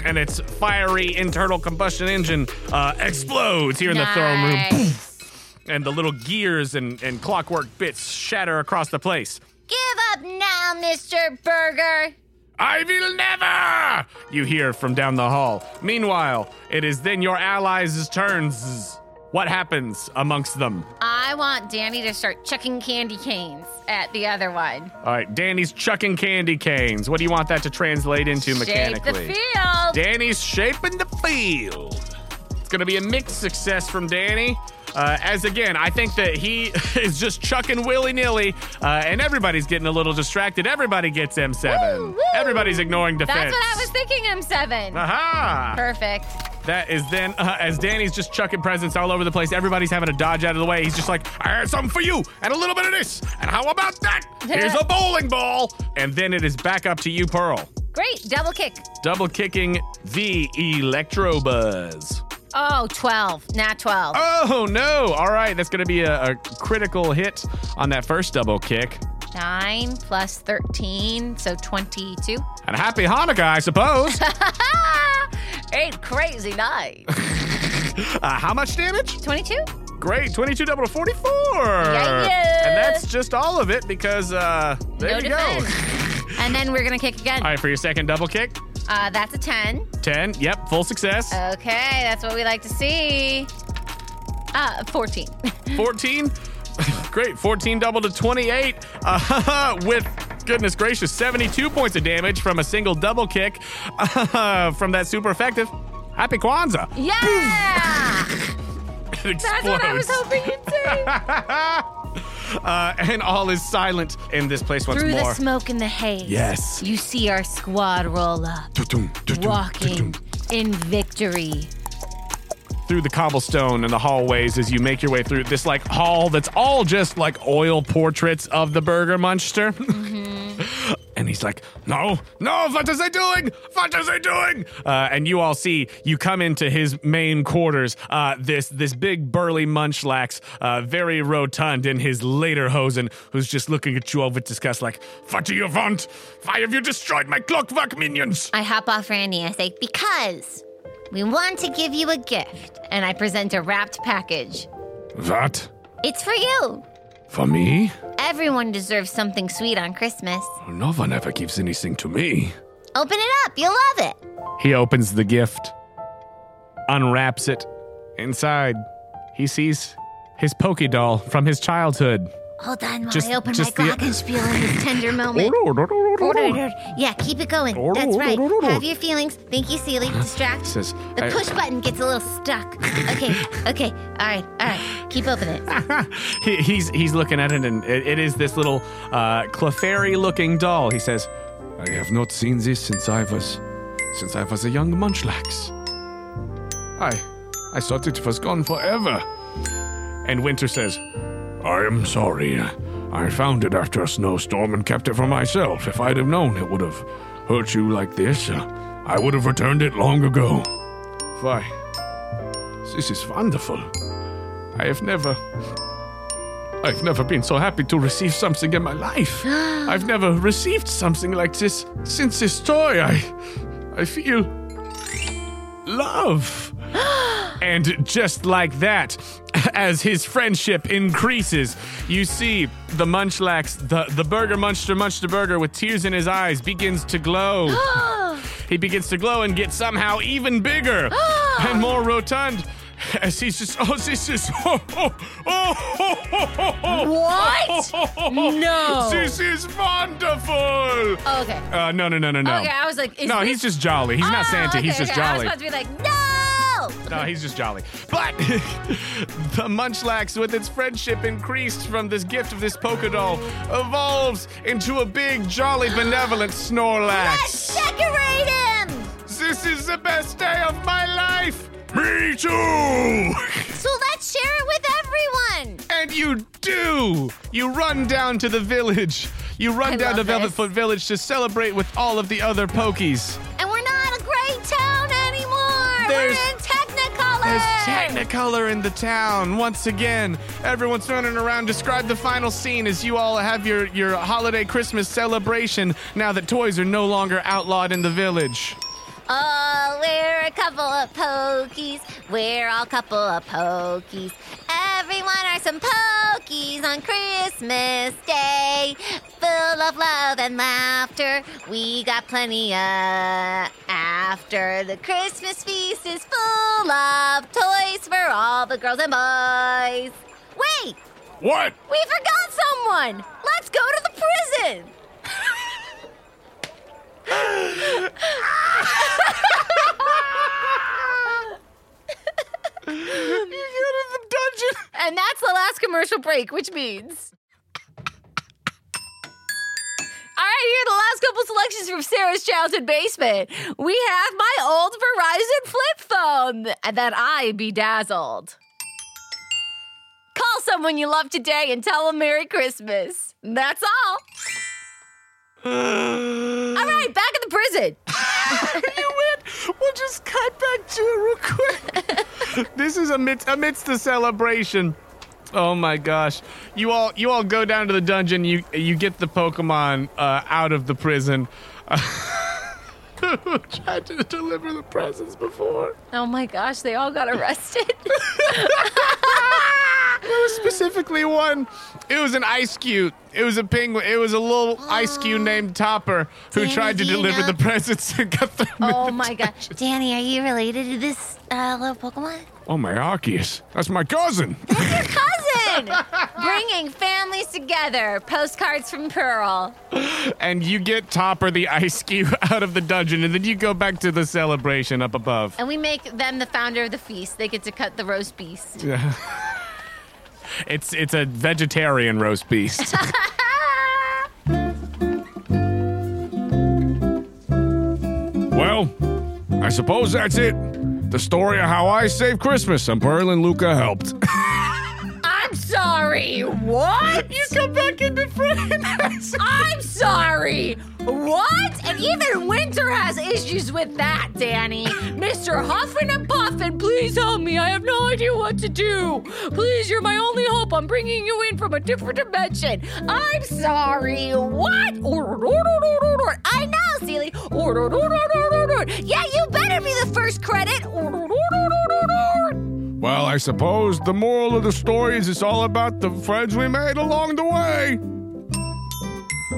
and its fiery internal combustion engine uh, explodes here in the throne room, Nice. and the little gears and, and clockwork bits shatter across the place. Give up now, Mr. Burger. I will never! You hear from down the hall. Meanwhile, it is then your allies' turns. What happens amongst them? I want Danny to start chucking candy canes at the other one. All right, Danny's chucking candy canes. What do you want that to translate into Shape mechanically? the field. Danny's shaping the field. It's going to be a mixed success from Danny. Uh, as again, I think that he is just chucking willy nilly, uh, and everybody's getting a little distracted. Everybody gets M7. Woo, woo. Everybody's ignoring defense. That's what I was thinking, M7. Aha! Perfect. That is then uh, as Danny's just chucking presents all over the place. Everybody's having to dodge out of the way. He's just like, I have something for you, and a little bit of this, and how about that? Here's a bowling ball, and then it is back up to you, Pearl. Great, double kick. Double kicking the Electrobuzz. Oh, 12. Not 12. Oh no! All right, that's gonna be a, a critical hit on that first double kick. 9 plus 13, so 22. And happy Hanukkah, I suppose. Ain't crazy nice. uh, how much damage? 22? Great, 22 double to 44. Yeah. And that's just all of it because uh, there No you defense. and then we're going to kick again. All right, for your second double kick, Uh, that's a 10. 10. Yep, full success. Okay, that's what we like to see. Uh, 14. 14. Great, 14 double to 28 uh, with goodness gracious 72 points of damage from a single double kick uh, from that super effective. Happy Kwanzaa. Yeah! It That's what I was hoping you'd say. Uh, and all is silent in this place once Through more. the smoke and the haze. Yes. You see our squad roll up, walking in victory. Through the cobblestone and the hallways as you make your way through this like hall that's all just like oil portraits of the Burger Munster. and he's like, "No, no, what is he doing? What is he doing?" Uh, and you all see you come into his main quarters. Uh, this this big burly Munchlax, uh, very rotund in his later hosen, who's just looking at you all with disgust, like, What do you want? Why have you destroyed my clockwork minions? I hop off Randy. I say, because we want to give you a gift. And I present a wrapped package. What? It's for you. For me? Everyone deserves something sweet on Christmas. No one ever gives anything to me. Open it up. You'll love it. He opens the gift, unwraps it. Inside, he sees his Poké Doll from his childhood. Hold on while Just- I open my the- glockenspiel in this tender moment. Yeah, keep it going. That's right. Have your feelings. Thank you, Seely. Distract. Says, The I- push button gets a little stuck. Okay, okay. All right, all right. Keep opening it. He, he's he's looking at it, and it, it is this little uh, Clefairy-looking doll. He says, I have not seen this since I was since I was a young munchlax. I I thought it was gone forever. and Winter says, I am sorry. I found it after a snowstorm and kept it for myself. If I'd have known it would have hurt you like this, uh, I would have returned it long ago. "Why?" This is wonderful. I have never. I've never been so happy to receive something in my life. I've never received something like this since this toy. I, I feel love. and just like that, as his friendship increases, you see the Munchlax, the, the Burger Munster Munster Burger with tears in his eyes, begins to glow. he begins to glow and get somehow even bigger and more rotund. As he's just, oh, this is, oh, oh, oh, oh, oh, oh, What? No. This is wonderful. Oh, okay. Uh, no, no, no, no, no. Okay, I was like, is no, this- he's just jolly. He's not Oh, Santa. okay, he's just okay. I was jolly. about to be like, no. No, he's just jolly. But the Munchlax, with its friendship increased from this gift of this Poké Doll, evolves into a big, jolly, benevolent Snorlax. Let's decorate him. This is the best day of my life. Me too! So let's share it with everyone. And you do! You run down to the village. You run I down to. Velvetfoot Village to celebrate with all of the other Pokies. And we're not a great town anymore. There's- we're in Technicolor. There's Technicolor in the town. Once again, everyone's running around. Describe the final scene as you all have your, your holiday Christmas celebration now that toys are no longer outlawed in the village. Oh, we're a couple of pokies. We're all couple of pokies. Everyone are some pokies on Christmas Day. Full of love and laughter. We got plenty of after. The Christmas feast is full of toys for all the girls and boys. Wait, What? we forgot someone. Let's go to the prison. And that's the last commercial break, which means. All right here, the last couple selections from Sarah's childhood basement. We have my old Verizon flip phone that I bedazzled. Call someone you love today and tell them Merry Christmas. That's all. All right, back at the prison. you win. We'll just cut back to it real quick. this is amidst amidst the celebration. Oh my gosh! You all you all go down to the dungeon. You you get the Pokemon uh, out of the prison. Who tried to deliver the presents before? Oh my gosh, they all got arrested. There was specifically one. It was an ice cube. It was a penguin. It was a little ice cube named Topper who Danny, tried to do you deliver know- the presents and got them. in oh the my god. Danny, are you related to this uh, little Pokemon? Oh, my Arceus. That's my cousin. That's your cousin! Bringing families together. Postcards from Pearl. and you get Topper the ice cube out of the dungeon, and then you go back to the celebration up above. And we make them the founder of the feast. They get to cut the roast beast. It's it's a vegetarian roast beast. well, I suppose that's it. The story of how I saved Christmas and Pearl and Luca helped. Sorry. What? You come back into friends. I'm sorry. What? And even Winter has issues with that, Danny. Mr. Huffin and Puffin, please help me. I have no idea what to do. Please, you're my only hope. I'm bringing you in from a different dimension. I'm sorry. What? I know, Seely. Yeah, you better be the first credit. Well, I suppose the moral of the story is it's all about the friends we made along the way.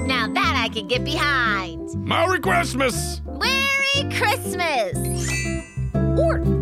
Now that I can get behind. Merry Christmas! Merry Christmas! Or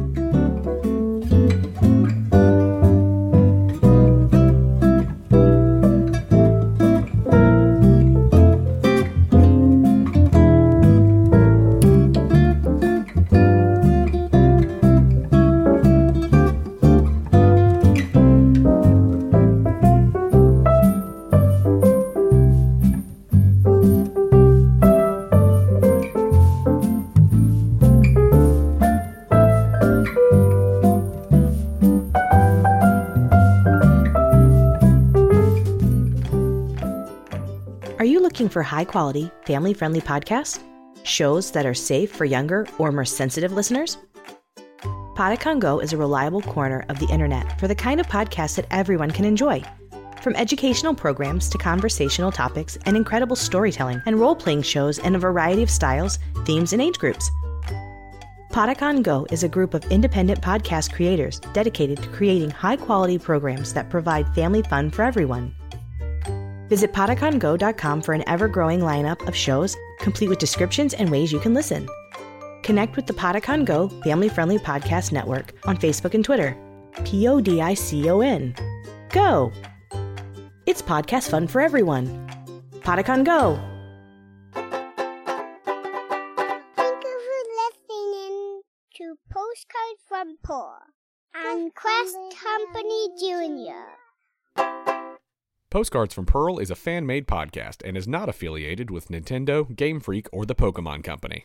looking for high quality, family friendly podcasts? Shows that are safe for younger or more sensitive listeners? Podicon Go is a reliable corner of the internet for the kind of podcast that everyone can enjoy. From educational programs to conversational topics and incredible storytelling and role playing shows in a variety of styles, themes, and age groups. Podicon Go is a group of independent podcast creators dedicated to creating high quality programs that provide family fun for everyone. Visit podicongo.com for an ever growing lineup of shows, complete with descriptions and ways you can listen. Connect with the Podicon Go family friendly podcast network on Facebook and Twitter. P O D I C O N. Go! It's podcast fun for everyone. Podicon Go! Thank you for listening to Postcard from Pearl and Quest Company Jr. Postcards from Pearl is a fan made podcast and is not affiliated with Nintendo, Game Freak, or the Pokemon Company.